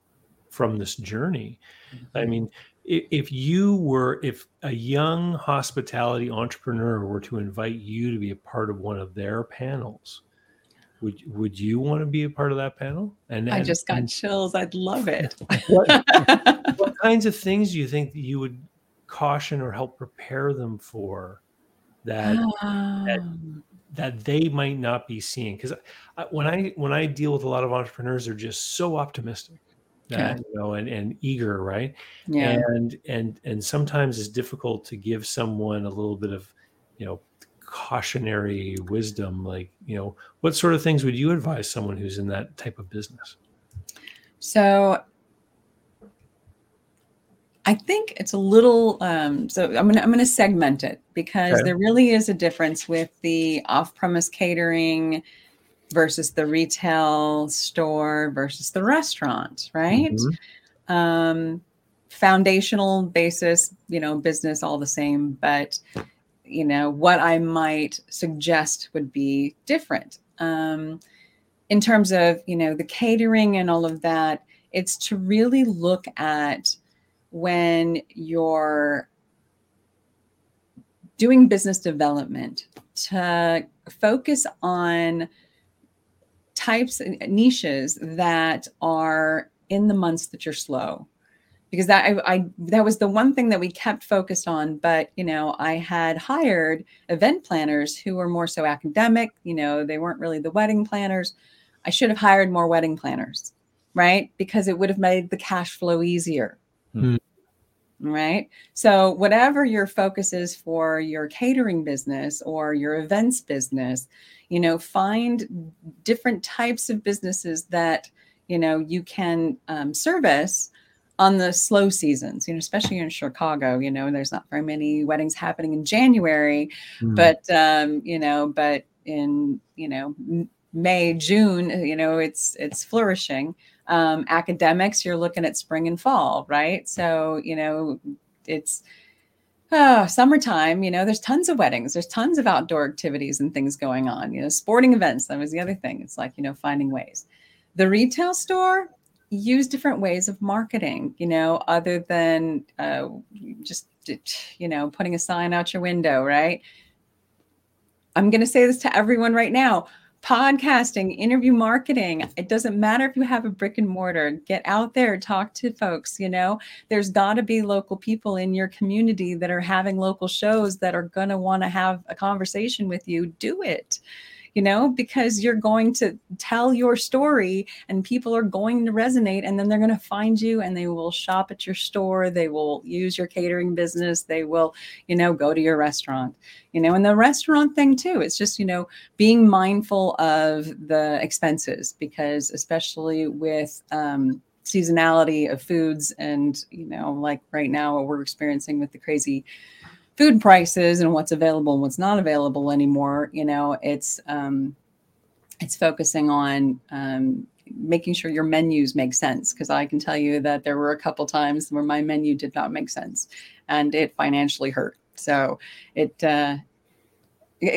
Speaker 1: from this journey mm-hmm. i mean if, if you were if a young hospitality entrepreneur were to invite you to be a part of one of their panels would would you want to be a part of that panel?
Speaker 3: And, and i just got chills. I'd love it. *laughs*
Speaker 1: What, *laughs* what kinds of things do you think that you would caution or help prepare them for that, um, that that they might not be seeing? Because when i when i deal with a lot of entrepreneurs they're just so optimistic that, you know and, and eager right? Yeah. and and and sometimes it's difficult to give someone a little bit of you know cautionary wisdom like you know what sort of things would you advise someone who's in that type of business
Speaker 3: so I think it's a little. Um, so I'm gonna I'm gonna segment it because okay. there really is a difference with the off-premise catering versus the retail store versus the restaurant, right? Mm-hmm. Um, foundational basis, you know, business all the same, but you know what I might suggest would be different um, in terms of you know the catering and all of that. It's to really look at when you're doing business development to focus on types and niches that are in the months that you're slow because that I, I, that was the one thing that we kept focused on but you know i had hired event planners who were more so academic you know they weren't really the wedding planners i should have hired more wedding planners right because it would have made the cash flow easier Mm. Right. So, whatever your focus is for your catering business or your events business, you know, find different types of businesses that, you know, you can um, service on the slow seasons, you know, especially in Chicago, you know, there's not very many weddings happening in January, mm. but, um, you know, but in, you know, May, June, you know, it's, it's flourishing. Um, academics you're looking at spring and fall right? So you know it's oh, summertime you know there's tons of weddings there's tons of outdoor activities and things going on you know sporting events that was the other thing it's like you know finding ways. The retail store use different ways of marketing you know other than uh, just you know putting a sign out your window right i'm going to say this to everyone right now podcasting, interview marketing. It doesn't matter if you have a brick and mortar, get out there, talk to folks. You know, there's got to be local people in your community that are having local shows that are going to want to have a conversation with you. Do it. You know, because you're going to tell your story and people are going to resonate and then they're going to find you and they will shop at your store. They will use your catering business. They will, you know, go to your restaurant, you know, and the restaurant thing too. It's just, you know, being mindful of the expenses because, especially with, um, seasonality of foods and you know like right now what we're experiencing with the crazy food prices and what's available and what's not available anymore you know it's um it's focusing on um making sure your menus make sense because i can tell you that there were a couple times where my menu did not make sense and it financially hurt. So it uh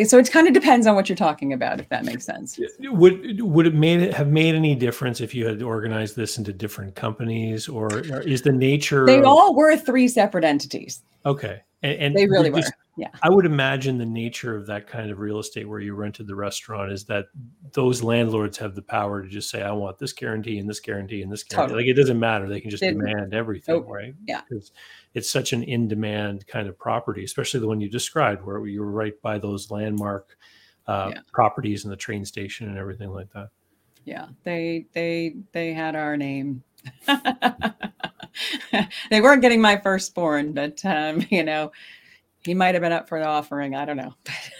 Speaker 3: so it kind of depends on what you're talking about if that makes sense.
Speaker 1: Would would it made it have made any difference if you had organized this into different companies or, or is the nature
Speaker 3: they
Speaker 1: of,
Speaker 3: all were three separate entities.
Speaker 1: Okay and, and
Speaker 3: they really
Speaker 1: just,
Speaker 3: were yeah
Speaker 1: i would imagine the nature of that kind of real estate where you rented the restaurant is that those landlords have the power to just say i want this guarantee and this guarantee and this guarantee
Speaker 3: Totally.
Speaker 1: like it doesn't matter they can just
Speaker 3: They-
Speaker 1: demand everything
Speaker 3: Nope.
Speaker 1: right
Speaker 3: Yeah.
Speaker 1: because it's such an in-demand kind of property especially the one you described where you were right by those landmark uh,
Speaker 3: Yeah.
Speaker 1: properties and the train station and everything like that
Speaker 3: yeah they they they had our name *laughs* *laughs* they weren't getting my firstborn but um *laughs* you know he might have been up for the offering. I don't know.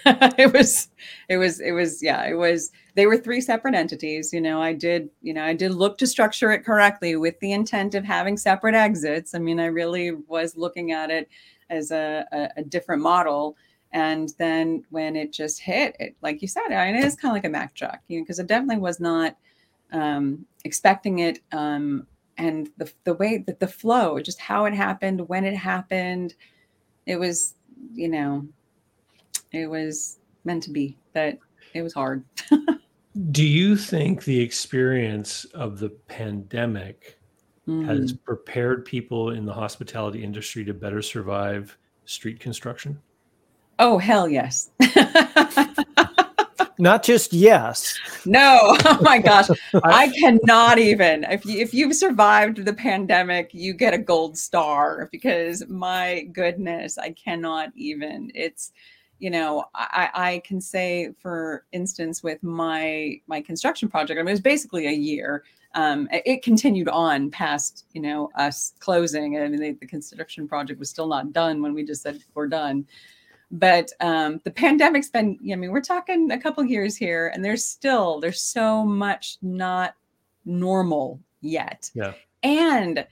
Speaker 3: *laughs* It was it was it was yeah it was they were three separate entities you know. I did you know i did look to structure it correctly with the intent of having separate exits. I mean i really was looking at it as a, a, a different model. And then when it just hit it like you said I mean, it is kind of like a Mack truck you know because it definitely was not um expecting it um and the, the way that the flow just how it happened when it happened it was you know it was meant to be but it was hard. *laughs*
Speaker 1: Do you think the experience of the pandemic has
Speaker 3: Mm.
Speaker 1: prepared people in the hospitality industry to better survive street construction?
Speaker 3: Oh hell yes *laughs*
Speaker 2: Not just yes.
Speaker 3: no. *laughs* Oh my gosh. *laughs* I cannot even. If you if you've survived the pandemic you get a gold star because my goodness i cannot even. It's you know i i can say for instance with my my construction project i mean it was basically a year. Um it- continued on past you know us closing I mean, the, the construction project was still not done when we just said we're done but um, the pandemic's been i mean we're talking a couple years here and there's still there's so much not normal yet
Speaker 1: Yeah.
Speaker 3: and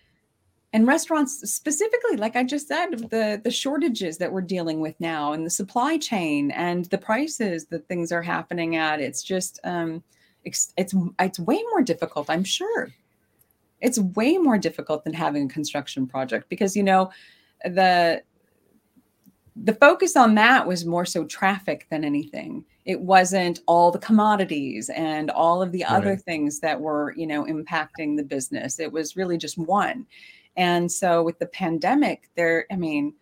Speaker 3: and restaurants specifically like i just said the the shortages that we're dealing with now and the supply chain and the prices that things are happening at it's just um it's it's, it's way more difficult i'm sure it's way more difficult than having a construction project because you know the the focus on that was more so traffic than anything. It wasn't all the commodities and all of the other things that were you know impacting the business. It was really just one. And so with the pandemic there i mean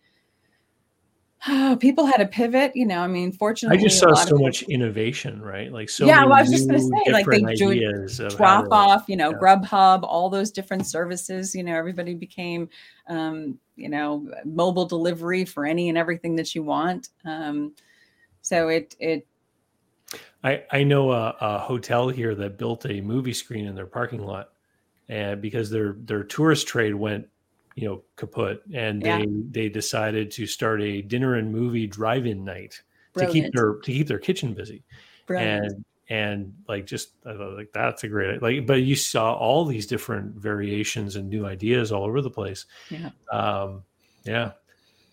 Speaker 3: *sighs* people had to pivot you know i mean fortunately,
Speaker 1: I
Speaker 3: just
Speaker 1: saw so
Speaker 3: people-
Speaker 1: much innovation, right? Like so
Speaker 3: Yeah,
Speaker 1: many
Speaker 3: well, I was just gonna say, like, they do
Speaker 1: ideas of how
Speaker 3: drop
Speaker 1: to-
Speaker 3: off, you know,
Speaker 1: yeah.
Speaker 3: Grubhub, all those different services. You know, everybody became, um, you know, mobile delivery for any and everything that you want. Um, so it it
Speaker 1: I, I know a, a hotel here that built a movie screen in their parking lot, and because their their tourist trade went, you know, kaput, and
Speaker 3: Yeah.
Speaker 1: they they decided to start a dinner and movie drive-in night to keep their to keep their kitchen busy,
Speaker 3: brilliant.
Speaker 1: and and like just I thought, like that's a great like, but you saw all these different variations and new ideas all over the place.
Speaker 3: Yeah.
Speaker 1: um, yeah.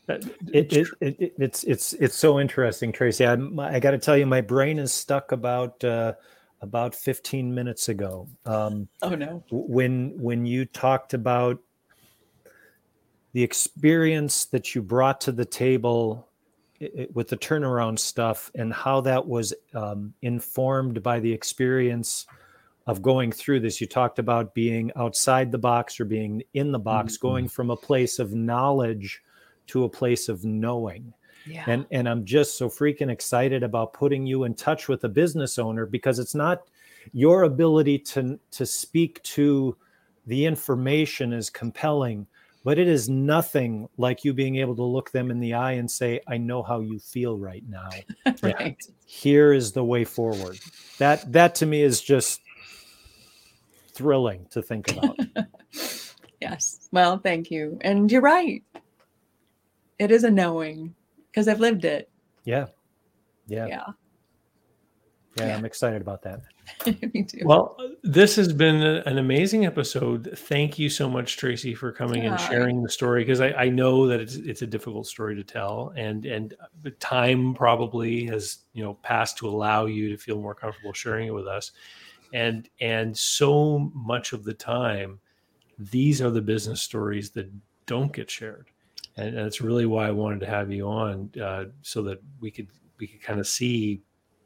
Speaker 1: That-
Speaker 2: It, it, it, it- it's it's it's so interesting, Tracey. I I got to tell you, my brain is stuck about uh, about 15 minutes ago. Um,
Speaker 3: oh no,
Speaker 2: when when you talked about the experience that you brought to the table i- i- with the turnaround stuff and how that was um, informed by the experience of going through this. You talked about being outside the box or being in the box
Speaker 1: Mhm.
Speaker 2: going from a place of knowledge to a place of knowing.
Speaker 3: Yeah,
Speaker 2: and and i'm just so freaking excited about putting you in touch with a business owner because it's not your ability to to speak to the information is compelling but it is nothing like you being able to look them in the eye and say, I know how you feel right now. *laughs*
Speaker 3: right.
Speaker 2: Here is the way forward. That that to me is just thrilling to think about. *laughs*
Speaker 3: yes. Well, thank you. And you're right. It is a knowing because I've lived it.
Speaker 2: Yeah. Yeah.
Speaker 3: Yeah.
Speaker 2: Yeah, I'm excited about that. *laughs*
Speaker 3: Me too.
Speaker 1: Well, this has been an amazing episode. Thank you so much, Tracey, for coming and sharing the story because I, I know that it's it's a difficult story to tell, and and the time probably has you know passed to allow you to feel more comfortable sharing it with us, and and so much of the time, these are the business stories that don't get shared, and, and it's really why I wanted to have you on uh, so that we could we could kind of see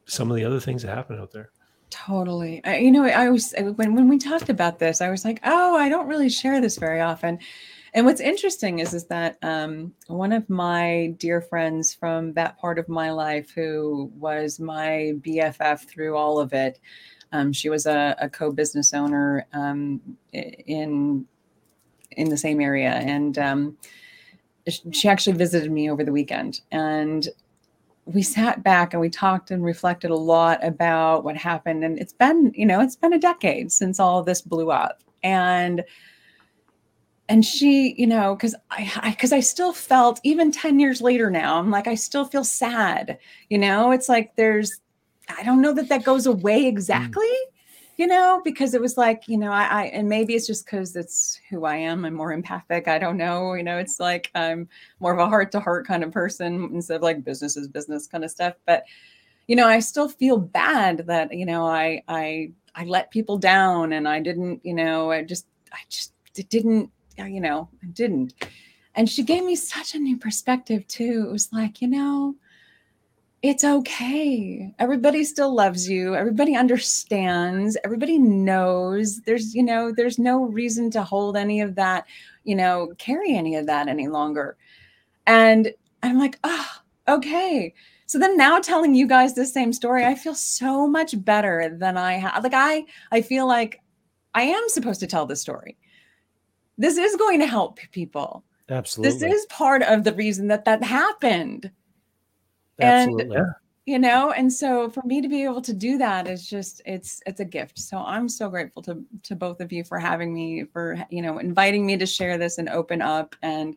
Speaker 1: some of the other things that happen out there.
Speaker 3: Totally. I, you know, I was when when we talked about this, I was like, oh, I don't really share this very often. And what's interesting is is that um, one of my dear friends from that part of my life, who was my BFF through all of it, um, she was a, a co-business owner um, in in the same area, and um, she actually visited me over the weekend, and we sat back and we talked and reflected a lot about what happened. And it's been you know it's been a decade since all this blew up. And and she you know because i because I, still felt even 10 years later now i'm like i still feel sad. You know it's like there's i don't know that that goes away mm. exactly you know because it was like you know i, I and maybe it's just because it's who i am i'm more empathic i don't know you know it's like i'm more of a heart to heart kind of person instead of like business is business kind of stuff but you know i still feel bad that you know i i i let people down and i didn't you know i just i just didn't uh, you know i didn't. And she gave me such a new perspective too it was like you know it's okay. Everybody still loves you. Everybody understands. Everybody knows. There's, you know, there's no reason to hold any of that, you know, carry any of that any longer. And I'm like, oh, okay. So then now telling you guys the same story, I feel so much better than I have. Like I, I feel like I am supposed to tell this story. This is going to help people.
Speaker 2: Absolutely.
Speaker 3: This is part of the reason that that happened
Speaker 2: Absolutely.
Speaker 3: and you know and so for me to be able to do that is just it's it's a gift. So i'm so grateful to to both of you for having me for you know inviting me to share this and open up. And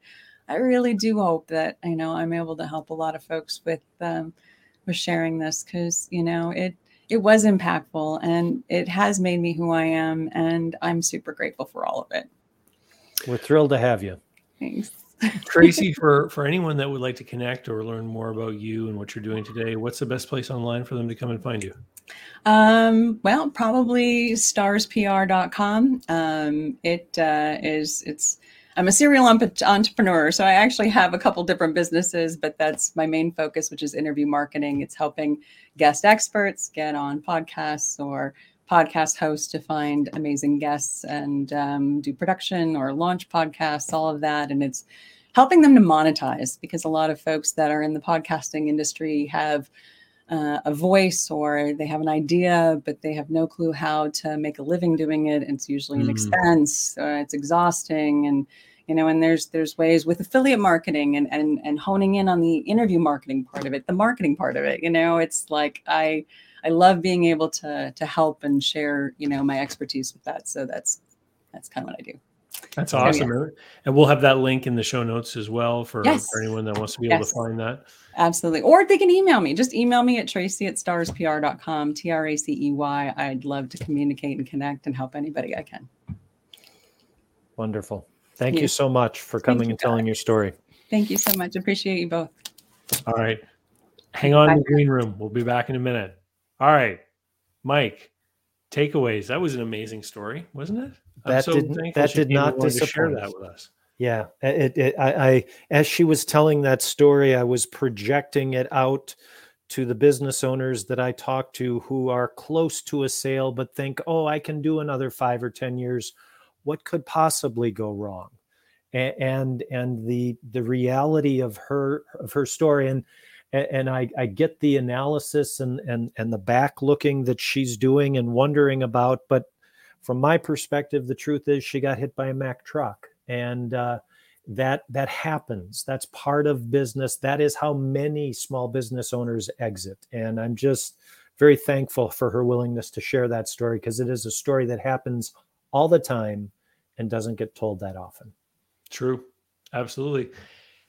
Speaker 3: i really do hope that you know i'm able to help a lot of folks with um with sharing this because you know it it was impactful and it has made me who i am. And i'm super grateful for all of it.
Speaker 2: We're thrilled to have you.
Speaker 3: thanks
Speaker 1: Tracey, for for anyone that would like to connect or learn more about you and what you're doing today, what's the best place online for them to come and find you?
Speaker 3: Um, well, probably starspr.com. Um, it uh, is, it's, I'm a serial entrepreneur, so I actually have a couple different businesses, but that's my main focus, which is interview marketing. It's helping guest experts get on podcasts or podcast host to find amazing guests and um, do production or launch podcasts, all of that. And it's helping them to monetize because a lot of folks that are in the podcasting industry have uh, a voice or they have an idea, but they have no clue how to make a living doing it. It's usually an
Speaker 1: Mm.
Speaker 3: expense. Uh, it's exhausting, and you know, and there's there's ways with affiliate marketing and and and honing in on the interview marketing part of it, the marketing part of it. You know, it's like I I love being able to to help and share you know my expertise with that. So that's that's kind of what I do.
Speaker 1: That's
Speaker 3: So, yeah.
Speaker 1: awesome. And we'll have that link in the show notes as well for,
Speaker 3: Yes.
Speaker 1: for anyone that wants to be able to find that.
Speaker 3: Absolutely. Or they can email me. Just email me at tracey at starspr.com, T R A C E Y. I'd love to communicate and connect and help anybody I can.
Speaker 2: Wonderful. Thank
Speaker 3: Yeah.
Speaker 2: you so much for
Speaker 3: Thank
Speaker 2: coming
Speaker 3: you,
Speaker 2: and telling your story.
Speaker 3: Thank you so much. Appreciate you both.
Speaker 1: All right. Hang on in the green room. We'll be back in a minute. All right. Mike, takeaways. That was an amazing story, wasn't it?
Speaker 2: That that
Speaker 1: she
Speaker 2: did
Speaker 1: came and
Speaker 2: not
Speaker 1: wanted to share
Speaker 2: disappoint.
Speaker 1: that with us.
Speaker 2: Yeah, it, it I, I as she was telling that story, I was projecting it out to the business owners that I talk to who are close to a sale but think, "Oh, I can do another 5 or 10 years. What could possibly go wrong?" A- And and the the reality of her of her story and and I, I get the analysis and and and the back looking that she's doing and wondering about, but from my perspective, the truth is she got hit by a Mack truck, and uh, that that happens. That's part of business. That is how many small business owners exit. And i'm just very thankful for her willingness to share that story because it is a story that happens all the time and doesn't get told that often.
Speaker 1: True. Absolutely.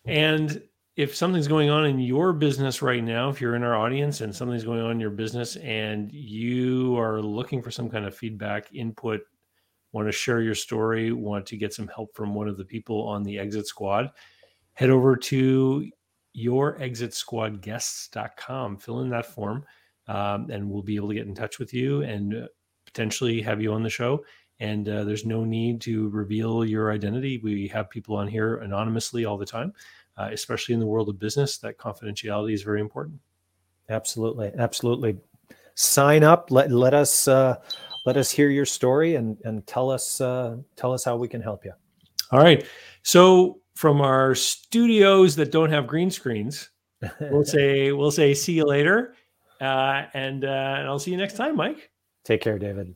Speaker 1: And if something's going on in your business right now if you're in our audience and something's going on in your business and you are looking for some kind of feedback input want to share your story, want to get some help from one of the people on the Exit Squad, head over to yourexitsquadguests.com. Fill in that form, um, and we'll be able to get in touch with you and potentially have you on the show. And uh, there's no need to reveal your identity. We have people on here anonymously all the time, uh, especially in the world of business. That confidentiality is very important.
Speaker 2: Absolutely, absolutely. Sign up. Let let us uh, let us hear your story and and tell us uh, tell us how we can help you.
Speaker 1: All right. So from our studios that don't have green screens, *laughs* we'll say we'll say see you later, uh, and uh, and I'll see you next time, Mike.
Speaker 2: Take care, David.